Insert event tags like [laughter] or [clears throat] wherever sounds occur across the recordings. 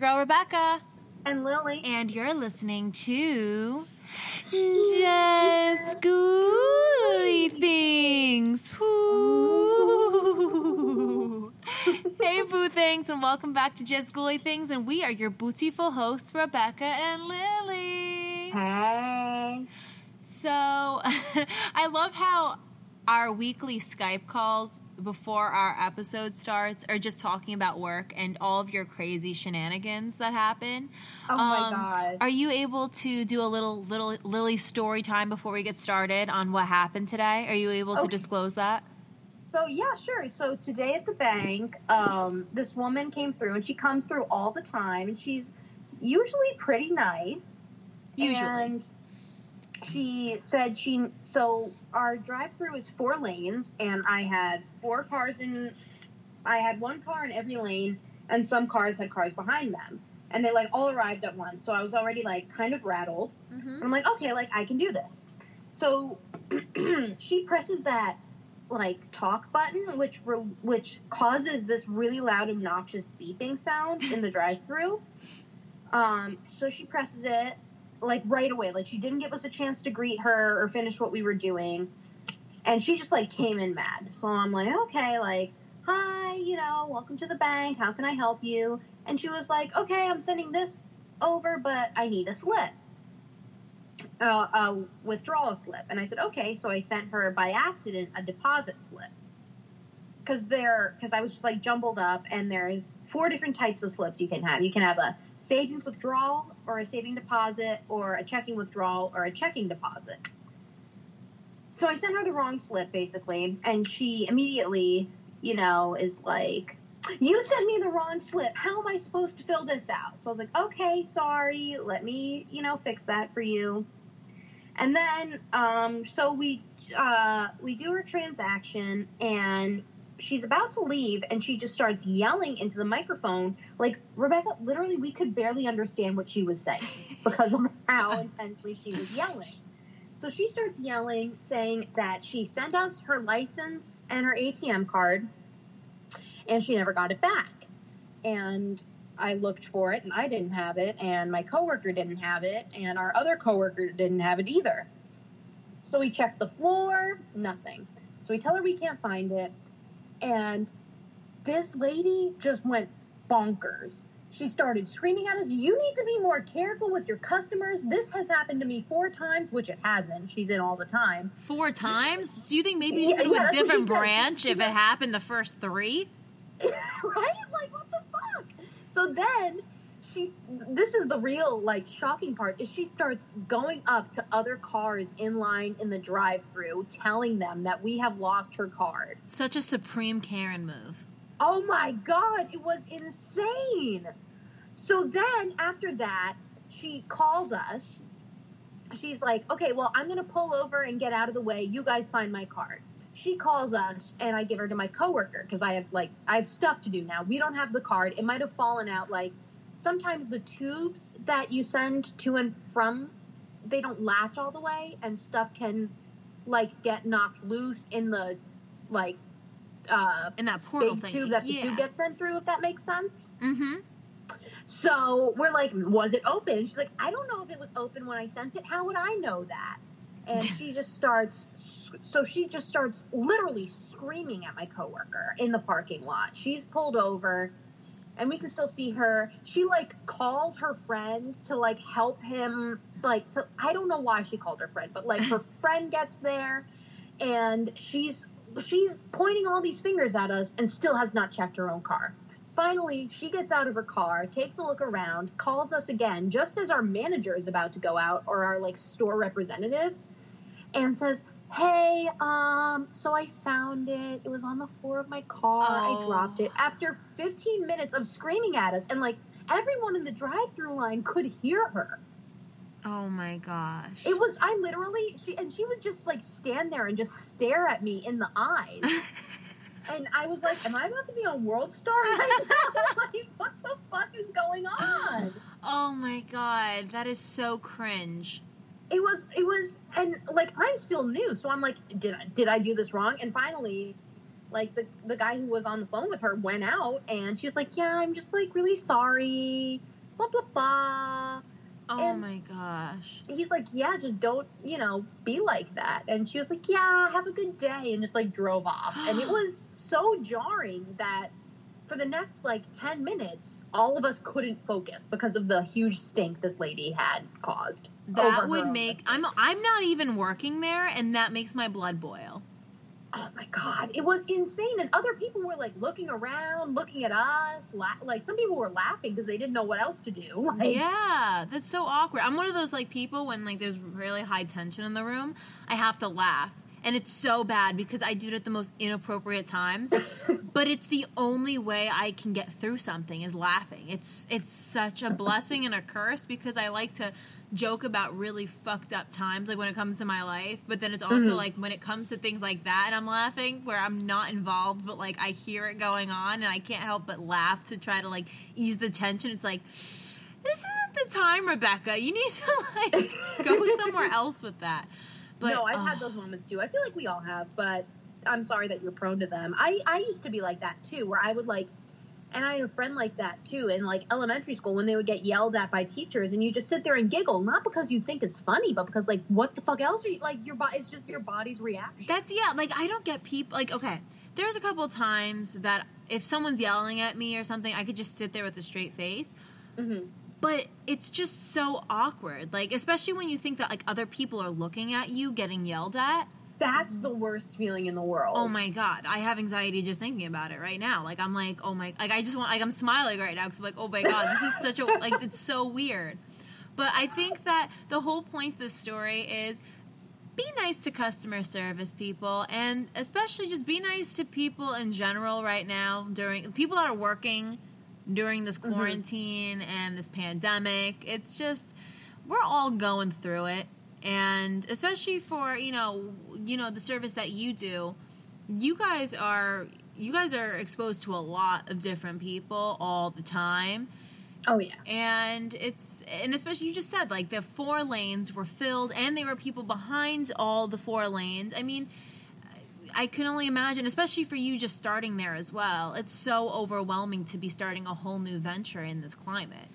Girl, Rebecca. And Lily. And you're listening to Just Ghouly Things. Woo. hey, [laughs] Boo Things, and welcome back to Just Ghouly Things. And we are your beautiful hosts, Rebecca and Lily. Hey. So, [laughs] I love how our weekly Skype calls before our episode starts are just talking about work and all of your crazy shenanigans that happen. Oh my god. Are you able to do a little little Lily story time before we get started on what happened today? Are you able to disclose that? So yeah, sure. So today at the bank, um, this woman came through, and she comes through all the time, and she's usually pretty nice. Usually. And she said she so our drive-through is four lanes, and I had four cars in. I had one car in every lane, and some cars had cars behind them, and they like all arrived at once. So I was already like kind of rattled. Mhm. I'm like, okay, like I can do this. So [clears throat] she presses that like talk button, which re- which causes this really loud, obnoxious beeping sound in the drive-through. Um, so she presses it like right away, like she didn't give us a chance to greet her or finish what we were doing, and she just like came in mad. So I'm like, okay, like hi, you know, welcome to the bank. How can I help you? And she was like, okay, I'm sending this over, but I need a slip uh, a withdrawal slip. And I said, okay. So I sent her by accident a deposit slip. Because there, because I was just like jumbled up, and there's four different types of slips you can have. You can have a savings withdrawal, or a saving deposit, or a checking withdrawal, or a checking deposit. So I sent her the wrong slip, basically, and she immediately, you know, is like, you sent me the wrong slip. How am I supposed to fill this out? So I was like, okay, sorry. Let me, you know, fix that for you. And then, um, so we uh, we do her transaction, and she's about to leave, and she just starts yelling into the microphone. Like Rebecca, literally, we could barely understand what she was saying [laughs] because of how intensely she was yelling. So she starts yelling, saying that she sent us her license and her ATM card, and she never got it back. And I looked for it, and I didn't have it, and my coworker didn't have it, and our other coworker didn't have it either. So we checked the floor, nothing. So we tell her we can't find it, and this lady just went bonkers. She started screaming at us, You need to be more careful with your customers. This has happened to me four times, which it hasn't. She's in all the time. Four times? Do you think maybe Yeah, you could do yeah, a that's what she different branch if it happened the first three? [laughs] right? Like what the fuck? So then she's this is the real like shocking part is she starts going up to other cars in line in the drive-through telling them that we have lost her card. Such a supreme Karen move. Oh my god, it was insane. So then after that, she calls us. She's like, "Okay, well, I'm going to pull over and get out of the way. You guys find my card." She calls us and I give her to my coworker because I have like I have stuff to do now. We don't have the card. It might have fallen out like sometimes the tubes that you send to and from they don't latch all the way and stuff can like get knocked loose in the like uh In that portal big thing. tube that the yeah. tube gets sent through, if that makes sense. mm-hmm. So we're like, was it open? She's like, I don't know if it was open when I sent it. How would I know that? And [laughs] she just starts, so she just starts literally screaming at my coworker in the parking lot. She's pulled over and we can still see her. She like called her friend to like help him, like, to, I don't know why she called her friend, but like her [laughs] friend gets there and she's she's pointing all these fingers at us and still has not checked her own car. Finally, she gets out of her car, takes a look around, calls us again just as our manager is about to go out or our like store representative and says, "Hey, um so I found it. It was on the floor of my car. I Oh. dropped it." After 15 minutes of screaming at us and like everyone in the drive-through line could hear her. Oh my gosh. It was I literally she and she would just like stand there and just stare at me in the eyes. [laughs] and I was like, Am I about to be on World Star [laughs] right now? like, what the fuck is going on? oh my god, that is so cringe. It was it was and like I'm still new, so I'm like, did I did I do this wrong? And finally like the the guy who was on the phone with her went out and she was like, "Yeah, I'm just like really sorry." Blah blah blah. Oh And- my gosh. He's like, "Yeah, just don't, you know, be like that." And she was like, "Yeah, have a good day," and just like drove off. and it [gasps] was so jarring that for the next like 10 minutes, all of us couldn't focus because of the huge stink this lady had caused. That would make. I'm I'm not even working there and that makes my blood boil. Oh my god, it was insane, and other people were like looking around, looking at us. La- like some people were laughing because they didn't know what else to do. [laughs] Like, yeah, that's so awkward. I'm one of those like people when like there's really high tension in the room, I have to laugh. And it's so bad because I do it at the most inappropriate times. [laughs] but it's the only way I can get through something is laughing. It's it's such a blessing and a curse because I like to joke about really fucked up times like when it comes to my life, but then it's also Mhm. like when it comes to things like that and I'm laughing where I'm not involved but like I hear it going on and I can't help but laugh to try to like ease the tension. It's like this isn't the time, Rebecca. You need to like go somewhere [laughs] else with that. But no, I've oh, had those moments too. I feel like we all have, but I'm sorry that you're prone to them. I I used to be like that too, where I would like, and I had a friend like that too in like elementary school when they would get yelled at by teachers, and you just sit there and giggle, not because you think it's funny, but because like, what the fuck else are you like? Your body, it's just your body's reaction. That's yeah, like I don't get people like okay. There's a couple times that if someone's yelling at me or something, I could just sit there with a straight face. hmm But it's just so awkward. Like especially when you think that like other people are looking at you getting yelled at. That's the worst feeling in the world. Oh my god, I have anxiety just thinking about it right now. Like I'm like, oh my, like I just want, like I'm smiling right now because I'm like, oh my god, this is such a like it's so weird. But I think that the whole point of this story is be nice to customer service people and especially just be nice to people in general right now during people that are working during this Mhm. quarantine and this pandemic. It's just we're all going through it and especially for, you know, you know the service that you do, you guys are you guys are exposed to a lot of different people all the time Oh yeah. and it's and especially you just said like the four lanes were filled and there were people behind all the four lanes i mean i can only imagine especially for you just starting there as well it's so overwhelming to be starting a whole new venture in this climate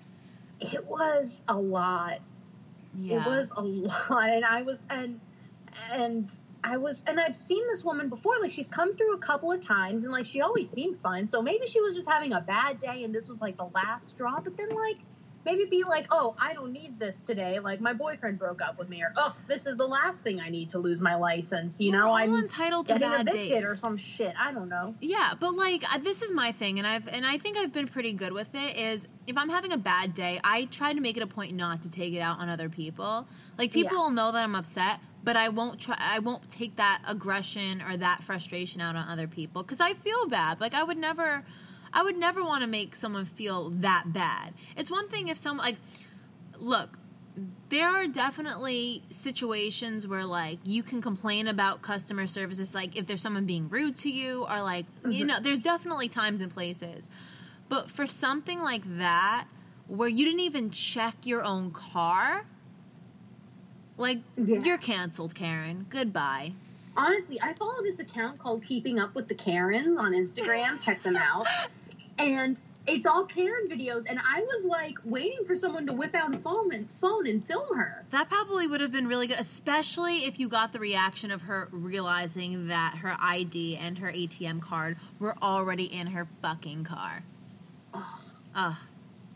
It was a lot. yeah It was a [laughs] lot, and I was and and I was and I've seen this woman before. Like she's come through a couple of times, and like she always seemed fine. So maybe she was just having a bad day, and this was like the last straw. But then like maybe be like, oh, I don't need this today. Like my boyfriend broke up with me, or oh, this is the last thing I need to lose my license. You We're know, I'm entitled to bad evicted days or some shit. I don't know. Yeah, but like uh, this is my thing, and I've and I think I've been pretty good with it. Is if I'm having a bad day, I try to make it a point not to take it out on other people. Like people Yeah. will know that I'm upset, but I won't try. I won't take that aggression or that frustration out on other people because I feel bad. Like I would never, I would never want to make someone feel that bad. It's one thing if someone like, look, there are definitely situations where like you can complain about customer services like if there's someone being rude to you or like you Mhm. know there's definitely times and places but for something like that where you didn't even check your own car like Yeah. you're canceled karen goodbye honestly, I follow this account called Keeping Up with the Karens on Instagram. Check them out. [laughs] And it's all Karen videos, and I was like waiting for someone to whip out a phone and phone and film her. that probably would have been really good especially if you got the reaction of her realizing that her id and her atm card were already in her fucking car Oh, Ugh,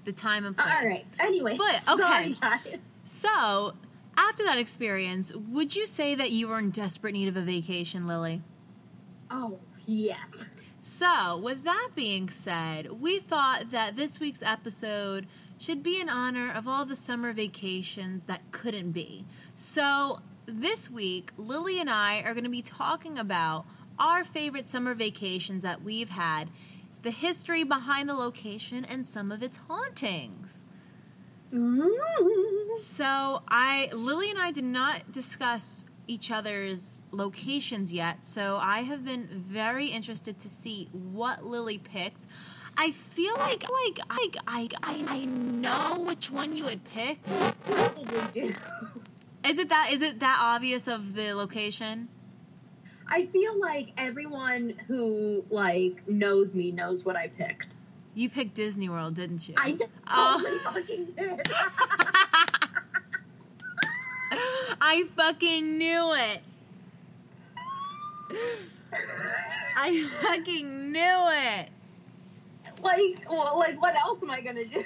the time and place all right. Anyway, But, okay. sorry guys. So, after that experience, would you say that you were in desperate need of a vacation, Lily? Oh yes. So, with that being said, we thought that this week's episode should be in honor of all the summer vacations that couldn't be. So, this week, Lily and I are going to be talking about our favorite summer vacations that we've had, the history behind the location, and some of its hauntings. Ooh. So I Lily and I did not discuss each other's locations yet, so I have been very interested to see what Lily picked. I feel like like I I I, I know which one you would pick. Probably do. Is it that is it that obvious of the location? I feel like everyone who like knows me knows what I picked. You picked Disney World, didn't you? I Oh. totally fucking did. [laughs] I fucking knew it. I fucking knew it. like, well, like, what else am I gonna do?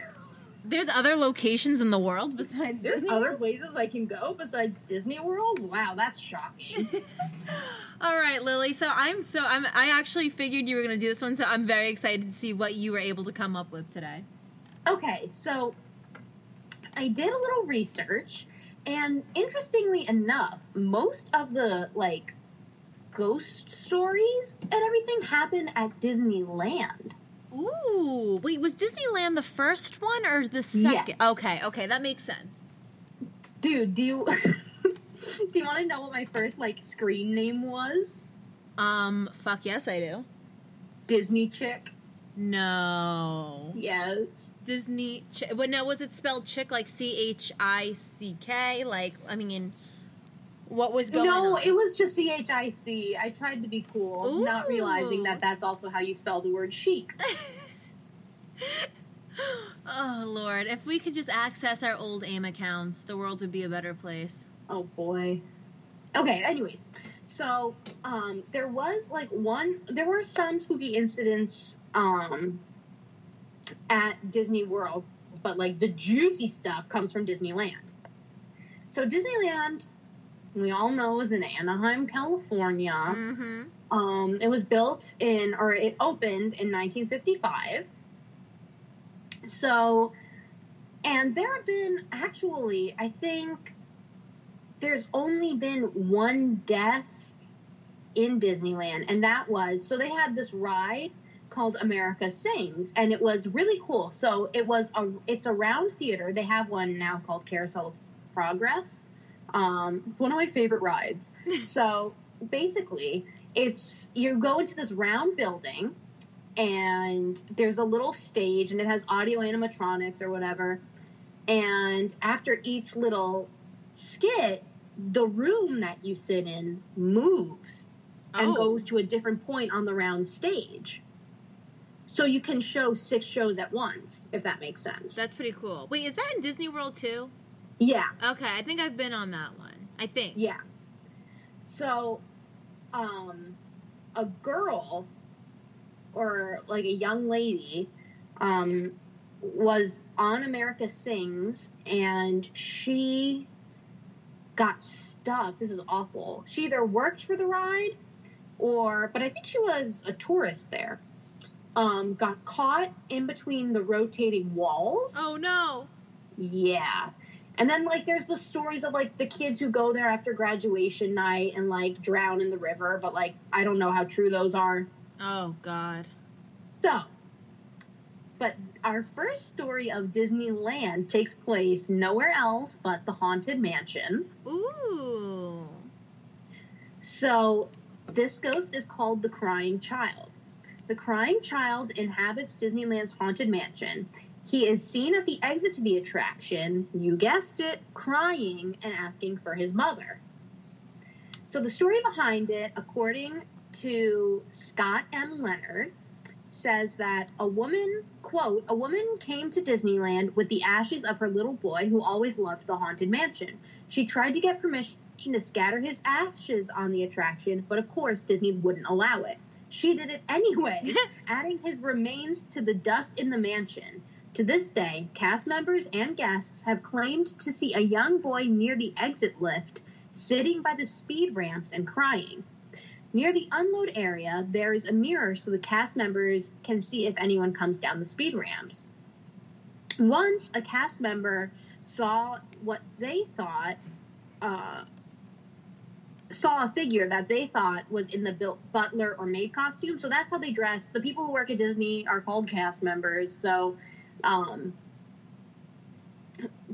There's other locations in the world besides There's Disney. other places I can go besides Disney World. Wow, that's shocking. [laughs] All right, Lily. So I'm so I'm I actually figured you were gonna do this one, so I'm very excited to see what you were able to come up with today. Okay, so I did a little research, and interestingly enough, most of the like ghost stories and everything happen at Disneyland. Ooh, wait, was Disneyland the first one or the second? Yes. Okay, okay, that makes sense. Dude, do you [laughs] do you want to know what my first like screen name was? Um, fuck yes, I do. Disney Chick. No, Yes. Disney. Ch- but no, was it spelled chick like C H I C K? Like, I mean, what was going no, on? it was just C H I C. I tried to be cool, not realizing that that's also how you spell the word chic. [laughs] oh Lord, if we could just access our old AIM accounts, the world would be a better place. Oh boy. Okay, anyways. So, um there was like one there were some spooky incidents um at Disney World, but like the juicy stuff comes from Disneyland. So Disneyland we all know is in Anaheim, California. Mm-hmm. Um, it was built in, or it opened in 1955. So, and there have been actually, I think there's only been one death in Disneyland, and that was so they had this ride called America Sings, and it was really cool. So it was a, it's a round theater. They have one now called Carousel of Progress. Um, it's one of my favorite rides. [laughs] so basically, it's you go into this round building and there's a little stage and it has audio animatronics or whatever and after each little skit the room that you sit in moves and Oh. goes to a different point on the round stage so you can show six shows at once if that makes sense That's pretty cool. Wait, is that in Disney World too? Yeah Okay, I think I've been on that one. I think. Yeah. So, um, a girl or like a young lady, um, was on America Sings and she got stuck. This is awful. She either worked for the ride or, but I think she was a tourist there. Um, got caught in between the rotating walls. Oh no. Yeah. And then like there's the stories of like the kids who go there after graduation night and like drown in the river, but like I don't know how true those are. Oh God. So, but our first story of Disneyland takes place nowhere else but the Haunted Mansion. Ooh. So, this ghost is called the Crying Child. The Crying Child inhabits Disneyland's Haunted Mansion. He is seen at the exit to the attraction, you guessed it, crying and asking for his mother. So, the story behind it, according to Scott M. Leonard, says that a woman, quote, a woman came to Disneyland with the ashes of her little boy who always loved the Haunted Mansion. She tried to get permission to scatter his ashes on the attraction, but of course Disney wouldn't allow it. She did it [laughs] anyway, [laughs] adding his remains to the dust in the mansion. To this day, cast members and guests have claimed to see a young boy near the exit lift, sitting by the speed ramps and crying. Near the unload area, there is a mirror so the cast members can see if anyone comes down the speed ramps. Once a cast member saw what they thought uh, saw a figure that they thought was in the butler or maid costume. So that's how they dress. The people who work at Disney are called cast members. So um,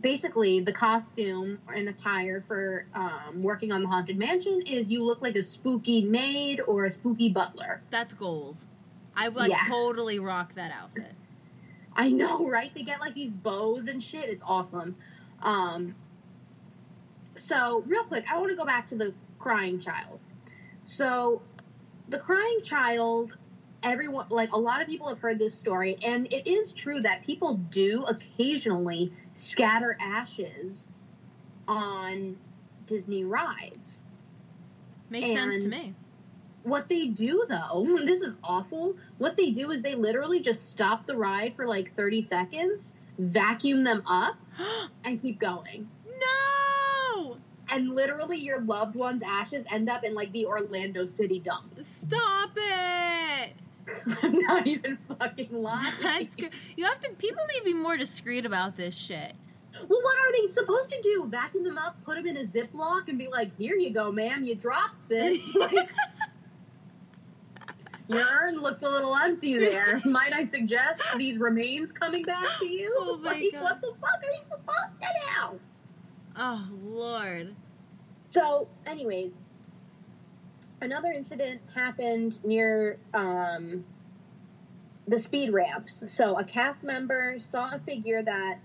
basically, the costume and attire for um, working on the Haunted Mansion is you look like a spooky maid or a spooky butler. That's goals. I would Yeah. totally rock that outfit. [laughs] I know, right? They get like these bows and shit. It's awesome. Um, so, real quick, I want to go back to the crying child. So, the crying child, everyone, like a lot of people have heard this story, and it is true that people do occasionally scatter ashes on Disney rides. Makes sense to me. What they do, though, [laughs] this is awful. What they do is they literally just stop the ride for like 30 seconds, vacuum them up, [gasps] and keep going. no! And literally, your loved one's ashes end up in like the Orlando City dump. Stop it! [laughs] I'm not even fucking lying. That's good. You have to. People need to be more discreet about this shit. Well, what are they supposed to do? Vacuum them up, put them in a Ziploc, and be like, "Here you go, ma'am. You dropped this. [laughs] Like, your urn looks a little empty there. [laughs] Might I suggest these remains coming back to you? Oh my like, God. what the fuck are you supposed to do?" oh Lord. So, anyways, another incident happened near um, the speed ramps. So, a cast member saw a figure that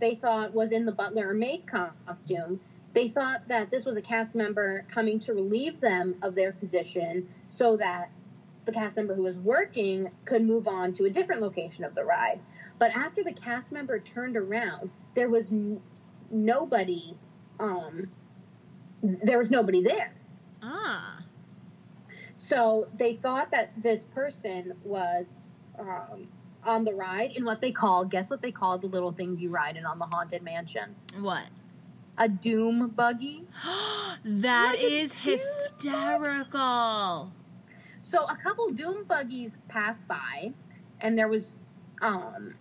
they thought was in the butler or maid costume. They thought that this was a cast member coming to relieve them of their position so that the cast member who was working could move on to a different location of the ride. But after the cast member turned around, there was n- nobody um, there was nobody there. Ah. So they thought that this person was um, on the ride in what they call, guess what they call the little things you ride in on the Haunted Mansion? What? A doom buggy. [gasps] that Like is hysterical. So a couple doom buggies passed by, and there was, um,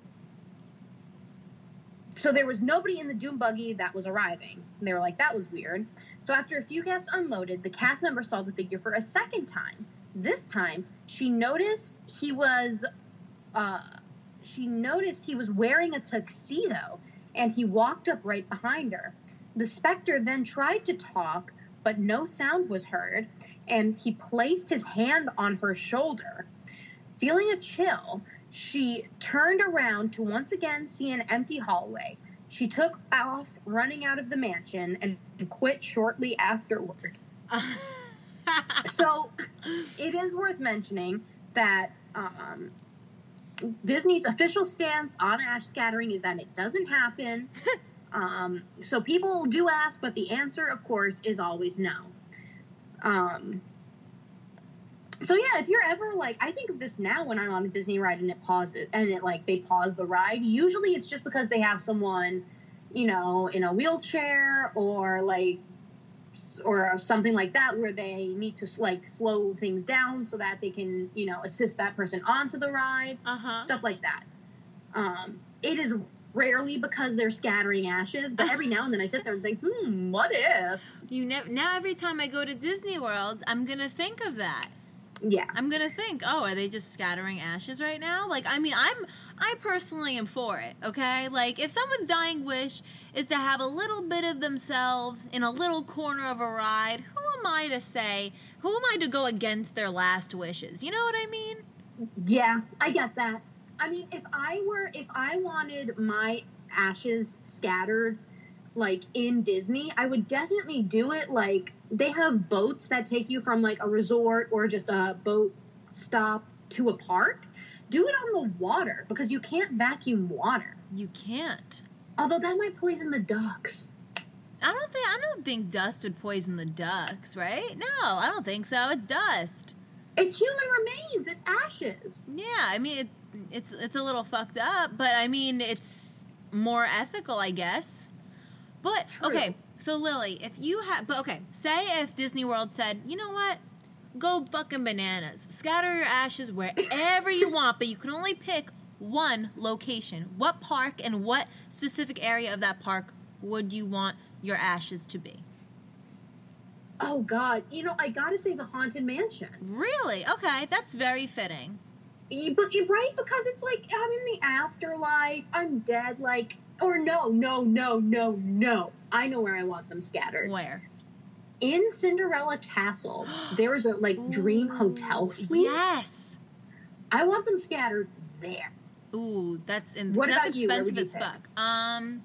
so there was nobody in the doom buggy that was arriving. And they were like, that was weird. So after a few guests unloaded, the cast member saw the figure for a second time. This time, she noticed he was, uh, she noticed he was wearing a tuxedo, and he walked up right behind her. The specter then tried to talk, but no sound was heard and he placed his hand on her shoulder. Feeling a chill, she turned around to once again see an empty hallway. She took off, running out of the mansion, and quit shortly afterward. [laughs] So, it is worth mentioning that um, Disney's official stance on ash scattering is that it doesn't happen. [laughs] um, so, people do ask, but the answer, of course, is always no. Um, so yeah, if you're ever like, I think of this now when I'm on a Disney ride and it pauses and it like they pause the ride. Usually it's just because they have someone, you know, in a wheelchair or like, or something like that where they need to like slow things down so that they can, you know, assist that person onto the ride, uh huh. stuff like that. Um, it is rarely because they're scattering ashes, but every now and then I sit there and think, hmm, what if? You never. Now every time I go to Disney World, I'm gonna think of that. Yeah. I'm gonna think, oh, are they just scattering ashes right now? Like, I mean, I'm, I personally am for it. Okay, like if someone's dying wish is to have a little bit of themselves in a little corner of a ride, who am I to say? Who am I to go against their last wishes? You know what I mean? Yeah, I get that. I mean, if I were, if I wanted my ashes scattered, like in Disney, I would definitely do it. Like they have boats that take you from like a resort or just a boat stop to a park. Do it on the water because you can't vacuum water. You can't. Although that might poison the ducks. I don't think I don't think dust would poison the ducks, right? No, I don't think so. It's dust. It's human remains. It's ashes. Yeah, I mean it, it's it's a little fucked up, but I mean it's more ethical, I guess. But True. okay, so Lily, if you have, but okay, say if Disney World said, you know what, go fucking bananas, scatter your ashes wherever you want, but you can only pick one location. What park and what specific area of that park would you want your ashes to be? Oh God, you know I gotta say the haunted mansion. Really? Okay, that's very fitting. But right because it's like I'm in the afterlife. I'm dead. Like or no, no, no, no, no. I know where I want them scattered. Where? In Cinderella Castle, [gasps] there is a like dream hotel Ooh, suite. Yes. I want them scattered there. Ooh, that's in, What that's about you? Where expensive you as fuck. Um,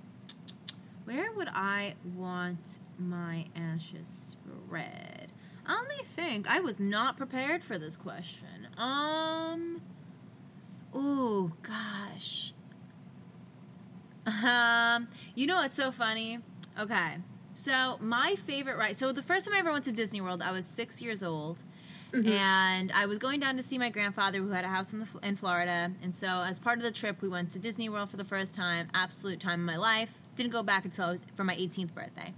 where would I want my ashes spread? Let me think. I was not prepared for this question. Um. Oh gosh. Um. You know what's so funny? Okay. So my favorite ride. So the first time I ever went to Disney World, I was six years old, Mhm. and I was going down to see my grandfather who had a house in the in Florida. And so as part of the trip, we went to Disney World for the first time. Absolute time of my life. Didn't go back until I was for my 18th birthday.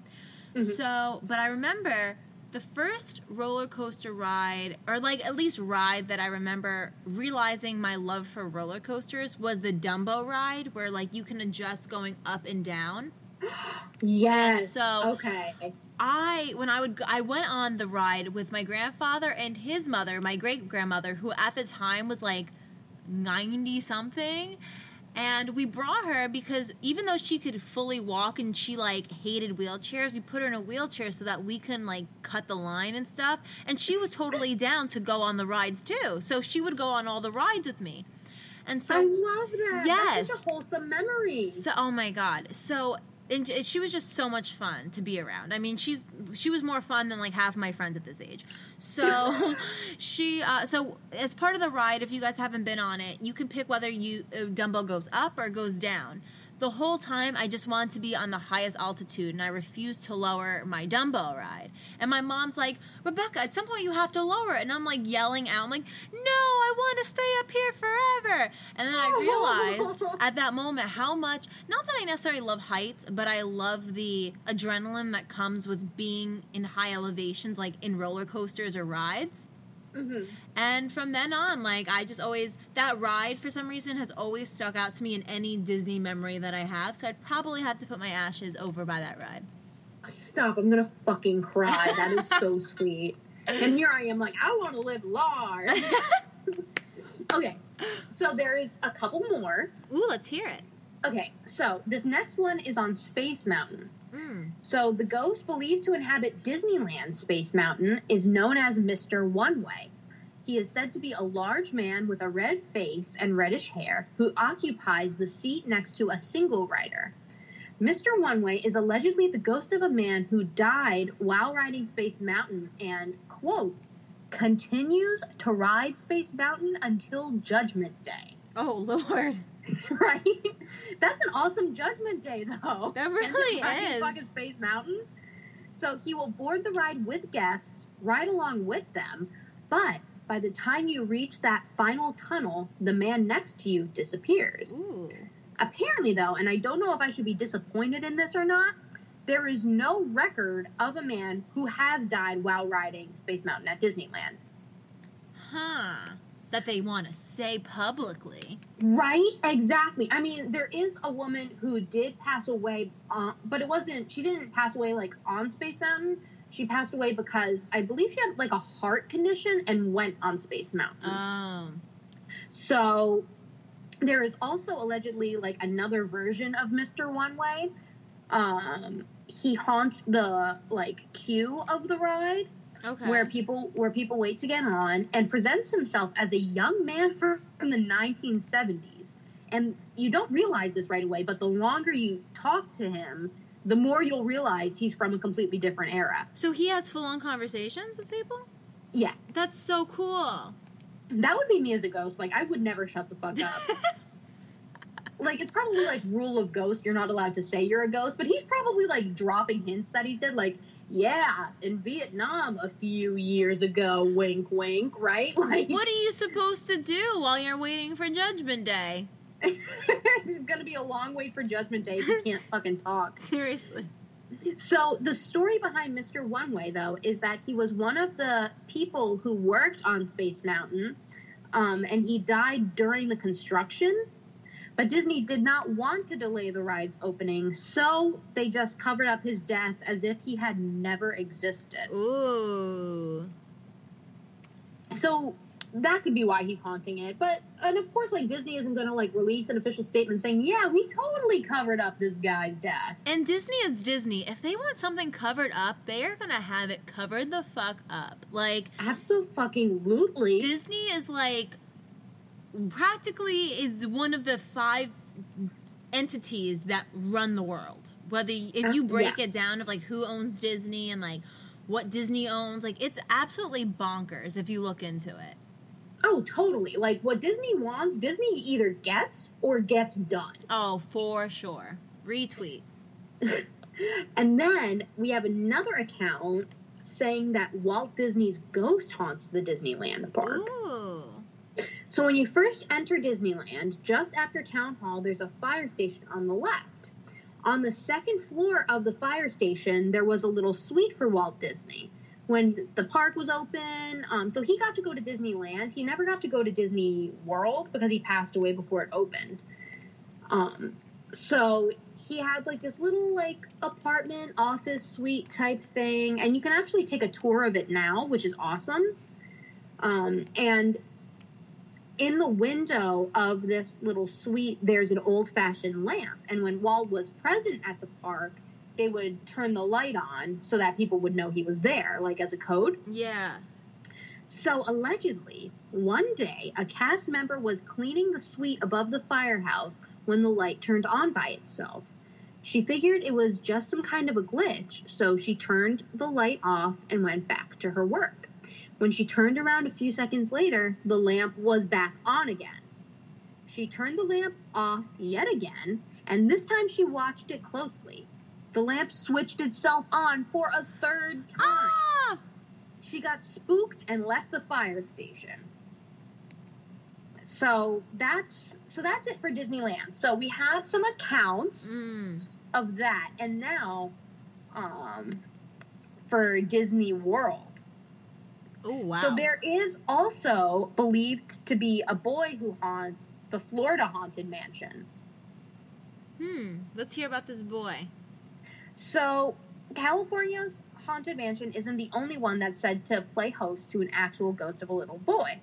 Mhm. So, but I remember the first roller coaster ride, or like at least ride that I remember realizing my love for roller coasters was the Dumbo ride, where like you can adjust going up and down. [gasps] Yes. So- okay. I when I would go, I went on the ride with my grandfather and his mother, my great grandmother, who at the time was like ninety something. And we brought her because even though she could fully walk and she like hated wheelchairs, we put her in a wheelchair so that we can like cut the line and stuff. And she was totally down to go on the rides too. So she would go on all the rides with me. And so I love that. Yes. That's such a wholesome memory. so, oh my god. So, and she was just so much fun to be around. I mean, she's she was more fun than like half my friends at this age. So, [laughs] she uh, so as part of the ride, if you guys haven't been on it, you can pick whether you uh, Dumbo goes up or goes down. The whole time, I just wanted to be on the highest altitude, and I refused to lower my Dumbo ride. And my mom's like, Rebecca, at some point you have to lower it. And I'm like yelling out, I'm like, no, I want to stay up here forever. And then I realized [laughs] at that moment how much, not that I necessarily love heights, but I love the adrenaline that comes with being in high elevations, like in roller coasters or rides. Hmm And from then on, like I just always that ride for some reason has always stuck out to me in any Disney memory that I have. So I'd probably have to put my ashes over by that ride. Stop! I'm gonna fucking cry. That is so [laughs] sweet. And here I am, like I want to live large. [laughs] okay, so there is a couple more. Ooh, let's hear it. Okay, so this next one is on Space Mountain. Mm. So the ghost believed to inhabit Disneyland Space Mountain is known as Mr. One Way. He is said to be a large man with a red face and reddish hair who occupies the seat next to a single rider. Mr. One Way is allegedly the ghost of a man who died while riding Space Mountain and, quote, continues to ride Space Mountain until Judgment Day. Oh Lord. [laughs] right? That's an awesome Judgment Day, though. That really is. Fucking Space Mountain. So he will board the ride with guests, ride along with them, but by the time you reach that final tunnel, the man next to you disappears. Ooh. Apparently, though, and I don't know if I should be disappointed in this or not, there is no record of a man who has died while riding Space Mountain at Disneyland. Huh. That they want to say publicly. Right, exactly. I mean, there is a woman who did pass away, uh, but it wasn't. She didn't pass away like on Space Mountain. She passed away because I believe she had like a heart condition and went on Space Mountain. Um. So there is also allegedly like another version of Mister One Way. Um, he haunts the like queue of the ride Okay. where people where people wait to get on and presents himself as a young man from the 1970s and you don't realize this right away but the longer you talk to him the more you'll realize he's from a completely different era. So he has full-on conversations with people. yeah. That's so cool. that would be me as a ghost. Like i would never shut the fuck up. [laughs] Like it's probably like rule of ghost. You're not allowed to say you're a ghost but he's probably like dropping hints that he's dead. Like yeah in vietnam a few years ago wink wink right [laughs] like what are you supposed to do while you're waiting for Judgment Day? [laughs] it's gonna be a long wait for Judgment Day if you can't [laughs] fucking talk. Seriously. So the story behind Mr. One Way, though, is that he was one of the people who worked on Space Mountain, um, and he died during the construction. But Disney did not want to delay the ride's opening, so they just covered up his death as if he had never existed. Ooh. So that could be why he's haunting it. But and of course, like Disney isn't gonna like release an official statement saying, "Yeah, we totally covered up this guy's death." And Disney is Disney. If they want something covered up, they are gonna have it covered the fuck up. Like Absolutely. Disney is like practically is one of the five entities that run the world. Whether if Uh, you break yeah. it down of like who owns Disney and like what Disney owns. Like it's absolutely bonkers if you look into it. Oh, totally. Like what Disney wants, Disney either gets or gets done. Oh, for sure. Retweet. [laughs] and then we have another account saying that Walt Disney's ghost haunts the Disneyland park. Ooh. So when you first enter Disneyland, just after Town Hall, there's a fire station on the left. On the second floor of the fire station, there was a little suite for Walt Disney. When the park was open, um, so he got to go to Disneyland. He never got to go to Disney World because he passed away before it opened. Um, so he had like this little like apartment office suite type thing, and you can actually take a tour of it now, which is awesome. Um, and in the window of this little suite, there's an old fashioned lamp. And when Walt was present at the park, they would turn the light on so that people would know he was there, like as a code. Yeah. So allegedly, one day a cast member was cleaning the suite above the firehouse when the light turned on by itself. She figured it was just some kind of a glitch, so she turned the light off and went back to her work. When she turned around a few seconds later, the lamp was back on again. She turned the lamp off yet again, and this time she watched it closely. The lamp switched itself on for a third time. Ah! She got spooked and left the fire station. So that's so that's it for Disneyland. So we have some accounts Mm. of that, and now, um, for Disney World. Oh wow. So there is also believed to be a boy who haunts the Florida Haunted Mansion. Hmm. Let's hear about this boy. So California's Haunted Mansion isn't the only one that's said to play host to an actual ghost of a little boy.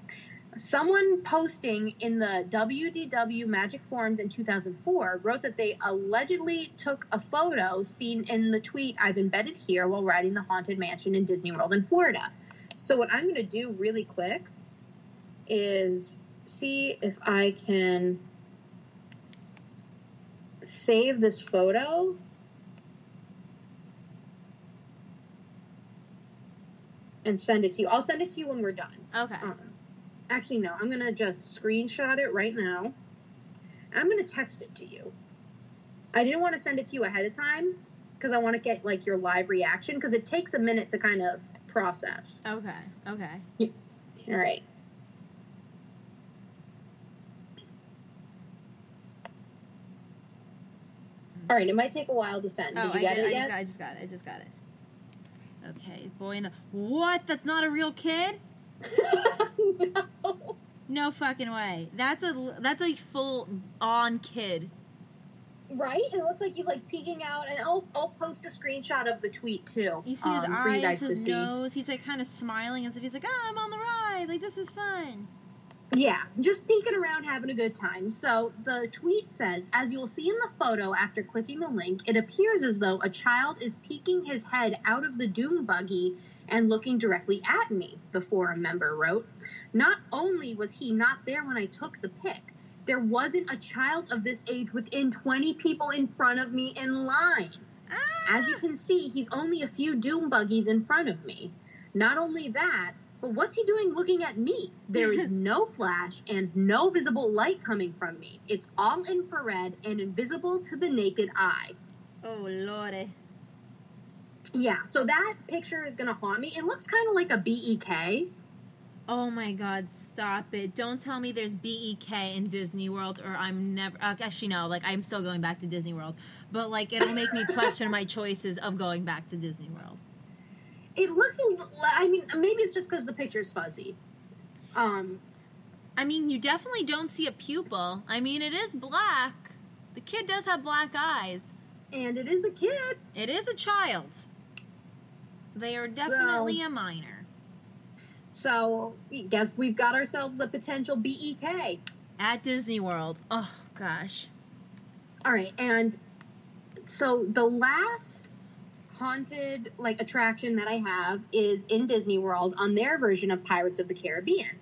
Someone posting in the WDW Magic Forums in 2004 wrote that they allegedly took a photo seen in the tweet I've embedded here while riding the Haunted Mansion in Disney World in Florida. So, what I'm going to do really quick is see if I can save this photo. And send it to you. I'll send it to you when we're done. Okay. Um, actually, no. I'm gonna just screenshot it right now. I'm gonna text it to you. I didn't want to send it to you ahead of time because I want to get like your live reaction because it takes a minute to kind of process. Okay. Okay. All right. Hmm. All right. It might take a while to send. Did Oh, you I, get did, it I, just got, I just got it. I just got it. Okay, boy. A, what? That's not a real kid? [laughs] no. No fucking way. That's a that's a full on kid. Right? It looks like he's like peeking out, and I'll I'll post a screenshot of the tweet too. You see his um, for you guys eyes, his see. nose. He's like kind of smiling as if he's like, "Ah, I'm on the ride. Like this is fun." Yeah, just peeking around, having a good time. So the tweet says, as you'll see in the photo after clicking the link, it appears as though a child is peeking his head out of the doom buggy and looking directly at me, the forum member wrote. Not only was he not there when I took the pic, there wasn't a child of this age within 20 people in front of me in line. Ah! As you can see, he's only a few doom buggies in front of me. Not only that, but what's he doing looking at me? There is [laughs] no flash and no visible light coming from me. It's all infrared and invisible to the naked eye. oh lordy. Yeah, so that picture is going to haunt me. It looks kind of like a BEK. Oh my god, stop it. Don't tell me there's BEK in Disney World or I'm never uh, actually no, like I'm still going back to Disney World. But like it'll make me question my choices of going back to Disney World. It looks, a I mean, maybe it's just because the picture's fuzzy. Um, I mean, you definitely don't see a pupil. I mean, it is black. The kid does have black eyes. and it is a kid. It is a child. They are definitely a minor. So, I guess we've got ourselves a potential BEK. At Disney World. Oh gosh. All right, and so the last haunted like attraction that I have is in Disney World on their version of Pirates of the Caribbean.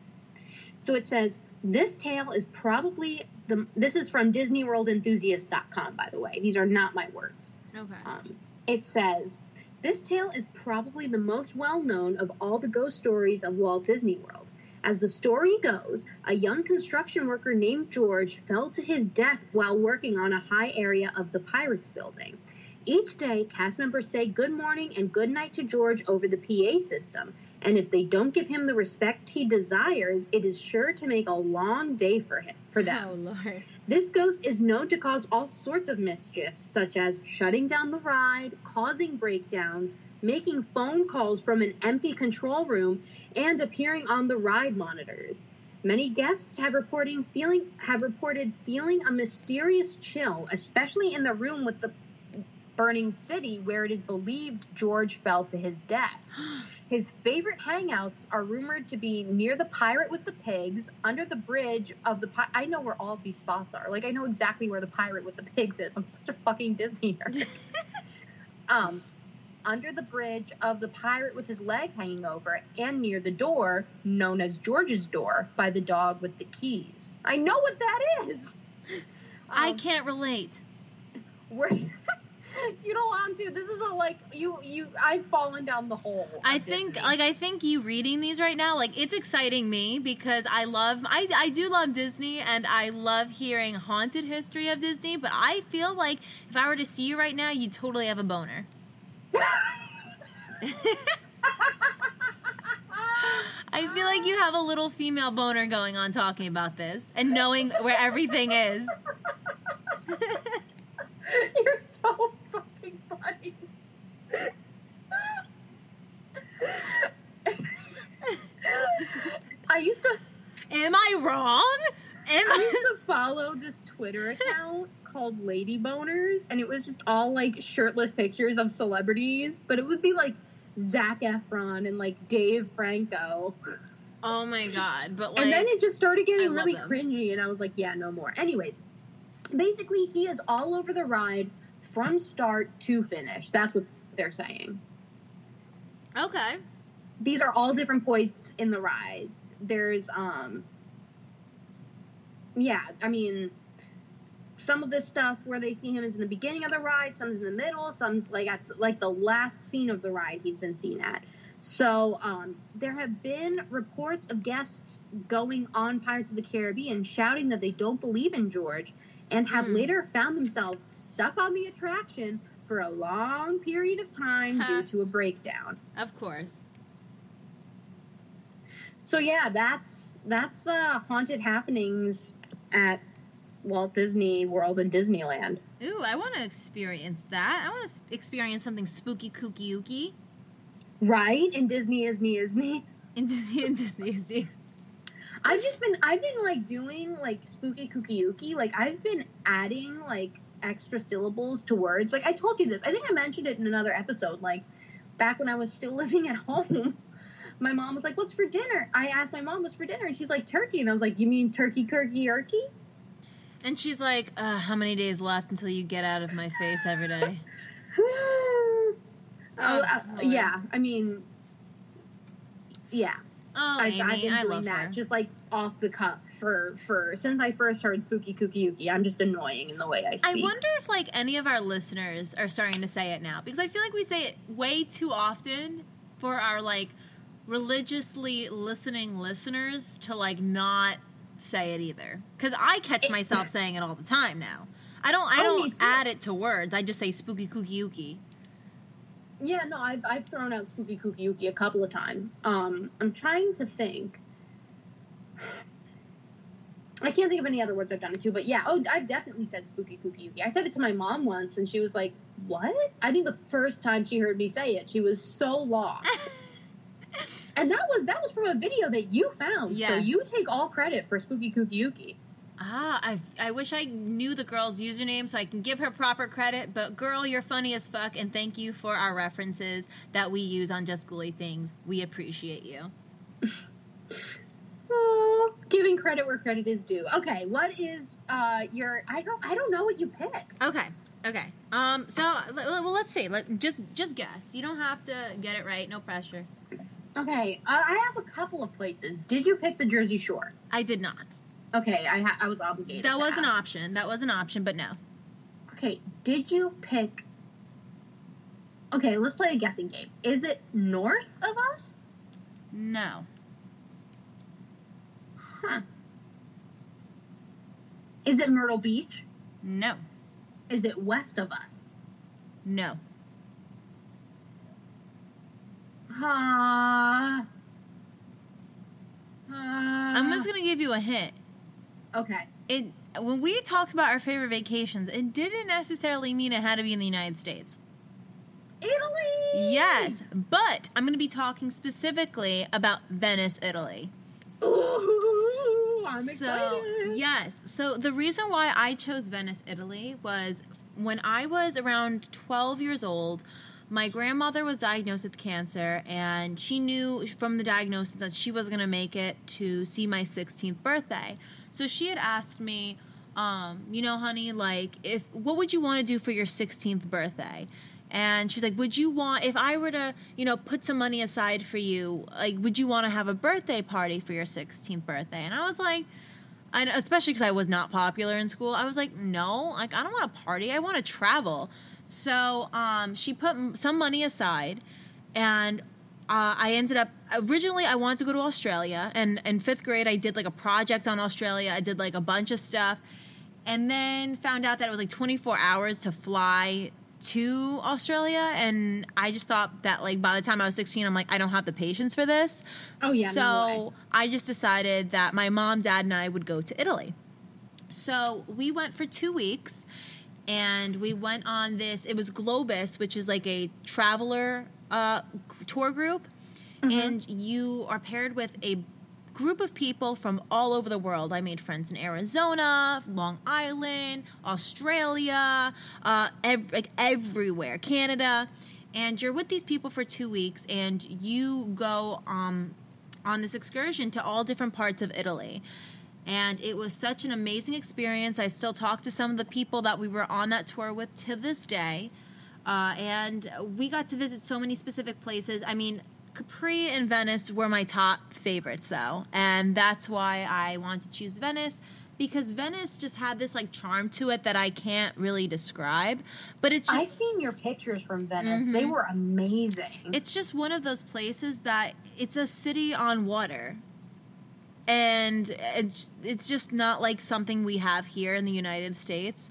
So it says this tale is probably the this is from DisneyWorldEnthusiast.com by the way. These are not my words. Okay. Um, it says This tale is probably the most well known of all the ghost stories of Walt Disney World. As the story goes, a young construction worker named George fell to his death while working on a high area of the Pirates building. Each day, cast members say good morning and good night to George over the PA system, and if they don't give him the respect he desires, it is sure to make a long day for him for them. Oh lord. This ghost is known to cause all sorts of mischief, such as shutting down the ride, causing breakdowns, making phone calls from an empty control room, and appearing on the ride monitors. Many guests have reporting feeling have reported feeling a mysterious chill, especially in the room with the burning city where it is believed George fell to his death. [gasps] [gasps] [gasps] His favorite hangouts are rumored to be near the pirate with the pigs, under the bridge of the pi- I know where all of these spots are. Like I know exactly where the pirate with the pigs is. I'm such a fucking Disney nerd. [laughs] um, under the bridge of the pirate with his leg hanging over, and near the door known as George's door by the dog with the keys. I know what that is. I Um, can't relate. where you don't want to. This is a like you you. I've fallen down the hole. I think Disney. like I think you reading these right now like it's exciting me because I love I I do love Disney and I love hearing haunted history of Disney, but I feel like if I were to see you right now, you'd totally have a boner. [laughs] I feel like you have a little female boner going on talking about this and knowing where everything is. [laughs] You're so fucking funny. I used to Am I wrong? Am I I used to follow this Twitter account [laughs] called Lady Boners, and it was just all like shirtless pictures of celebrities, but it would be like Zac Efron and like Dave Franco. Oh my god, but like and then it just started getting love really cringy, and I was like, yeah, no more. Anyways, basically, he is all over the ride from start to finish. That's what they're saying. Okay. These are all different points in the ride. There's, um, yeah, I mean, some of this stuff where they see him is in the beginning of the ride, some's in the middle, some's like at like the last scene of the ride he's been seen at. So um, there have been reports of guests going on Pirates of the Caribbean shouting that they don't believe in George, and have Hmm. later found themselves stuck on the attraction for a long period of time due to a breakdown. Of course. So yeah, that's that's the haunted happenings at Walt Disney World and Disneyland. Ooh, I want to experience that. I want to experience something spooky, kooky, ooky Right? In Disney Disney Disney. in Disney and Disney. is me. I've just been I've been like doing like spooky kooky ooky. Like I've been adding like extra syllables to words. Like I told you this. I think I mentioned it in another episode. Like back when I was still [laughs] living at home. My mom was like, "What's for dinner?" I asked my mom, "What's for dinner?" And she's like, "Turkey." And I was like, "You mean turkey, kirky, yerky?" And she's like, uh, "How many days left until you get out of my face every day?" [laughs] oh, uh, yeah. I mean, yeah. Oh, I've, Amy, I've been I doing love that her. just like off the cuff for for since I first heard spooky kooky yuki. I'm just annoying in the way I speak. I wonder if like any of our listeners are starting to say it now because I feel like we say it way too often for our like religiously listening listeners to like not say it either. Because I catch myself [laughs] saying it all the time now. I don't. I Oh, don't too. add it to words. I just say spooky kooky yuki. Yeah, no, I've I've thrown out spooky kooky yuki a couple of times. Um, I'm trying to think. I can't think of any other words I've done it to, but yeah, oh, I've definitely said spooky kooky yuki. I said it to my mom once, and she was like, "What?" I think the first time she heard me say it, she was so lost. [laughs] and that was that was from a video that you found. So you take all credit for spooky kooky yuki. Ah, I I wish I knew the girl's username so I can give her proper credit. But girl, you're funny as fuck, and thank you for our references that we use on Just Ghouly Things. We appreciate you. [laughs] Oh, giving credit where credit is due. Okay, what is uh your? I don't I don't know what you picked. Okay. Okay. Um. So, well, let's see. Let just just guess. You don't have to get it right. No pressure. Okay, uh, I have a couple of places. Did you pick the Jersey Shore? I did not. Okay, I ha- I was obligated. That was an option. That was an option, but no. Okay, did you pick Okay, let's play a guessing game. Is it north of us? No. Huh. Is it Myrtle Beach? No. Is it west of us? No. Uh, uh, I'm just gonna give you a hint. Okay. It when we talked about our favorite vacations, it didn't necessarily mean it had to be in the United States. Italy! Yes, but I'm going to be talking specifically about Venice, Italy. Ooh, I'm so, excited. yes. So the reason why I chose Venice, Italy was when I was around 12 years old, my grandmother was diagnosed with cancer and she knew from the diagnosis that she was going to make it to see my 16th birthday. So she had asked me, um, you know, honey, like if what would you want to do for your 16th birthday? And she's like, "Would you want if I were to, you know, put some money aside for you? Like, would you want to have a birthday party for your 16th birthday?" And I was like, and especially because I was not popular in school, I was like, "No, like I don't want a party. I want to travel." So um, she put some money aside, and uh, I ended up originally I wanted to go to Australia, and in fifth grade I did like a project on Australia. I did like a bunch of stuff, and then found out that it was like 24 hours to fly to Australia, and I just thought that like by the time I was 16, I'm like I don't have the patience for this. Oh, yeah, So way. I just decided that my mom, dad, and I would go to Italy. So we went for two weeks and we went on this it was globus which is like a traveler uh, tour group. Mhm. and you are paired with a group of people from all over the world. I made friends in arizona long island australia uh, ev- like everywhere canada. And you're with these people for two weeks and you go um, on this excursion to all different parts of italy and it was such an amazing experience. I still talk to some of the people that we were on that tour with to this day. Uh, and we got to visit so many specific places. I mean, Capri and Venice were my top favorites, though. And that's why I wanted to choose Venice because Venice just had this like charm to it that I can't really describe. But it's I've seen your pictures from Venice. They Mhm. were amazing. It's just one of those places that it's a city on water. And it's it's just not like something we have here in the United States.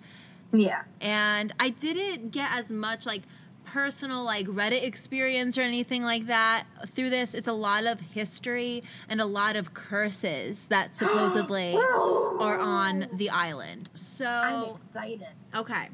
yeah. And I didn't get as much like personal like Reddit experience or anything like that through this. It's a lot of history and a lot of curses that [gasps] supposedly are on the island. So I'm excited. Okay.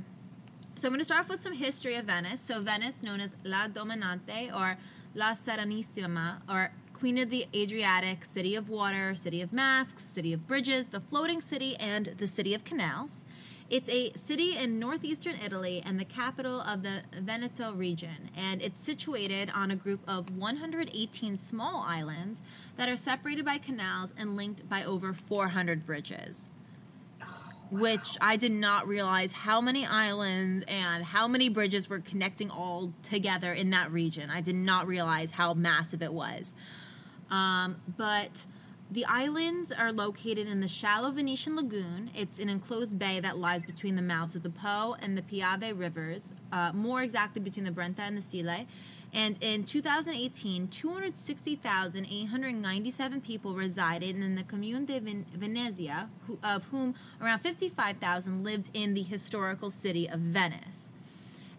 So I'm going to start off with some history of Venice. So Venice, known as La Dominante or La Serenissima, or Queen of the Adriatic, City of Water, City of Masks, City of Bridges, the Floating City, and the City of Canals. It's a city in northeastern Italy and the capital of the Veneto region, and it's situated on a group of 118 small islands that are separated by canals and linked by over 400 bridges which I did not realize how many islands and how many bridges were connecting all together in that region. I did not realize how massive it was. Um, but the islands are located in the shallow Venetian lagoon. It's an enclosed bay that lies between the mouths of the Po and the Piave rivers, uh, more exactly between the Brenta and the Sile. And in 2018, 260,897 people resided in the Comune de Ven- Venezia, who, of whom around 55,000 lived in the historical city of Venice.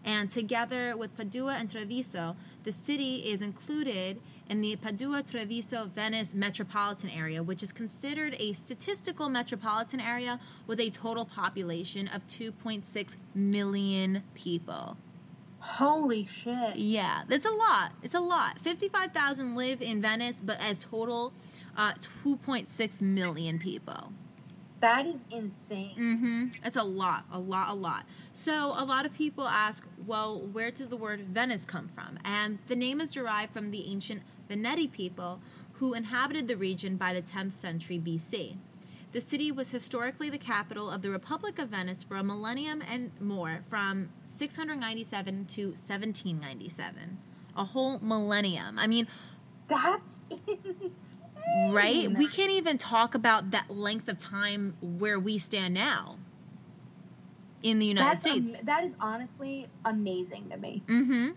And together with Padua and Treviso, the city is included in the Padua Treviso Venice metropolitan area, which is considered a statistical metropolitan area with a total population of 2.6 million people. Holy shit. Yeah, that's a lot. It's a lot. 55,000 live in Venice, but a total uh, 2.6 million people. That is insane. Mm-hmm. It's a lot, a lot, a lot. So a lot of people ask, well, where does the word Venice come from? And the name is derived from the ancient The veneti people who inhabited the region by the 10th century BC. The city was historically the capital of the Republic of Venice for a millennium and more, from 697 to 1797. A whole millennium. I mean, That's insane. [laughs] right? We can't even talk about that length of time where we stand now in the United That's am- States. that is honestly amazing to me. Mm-hmm.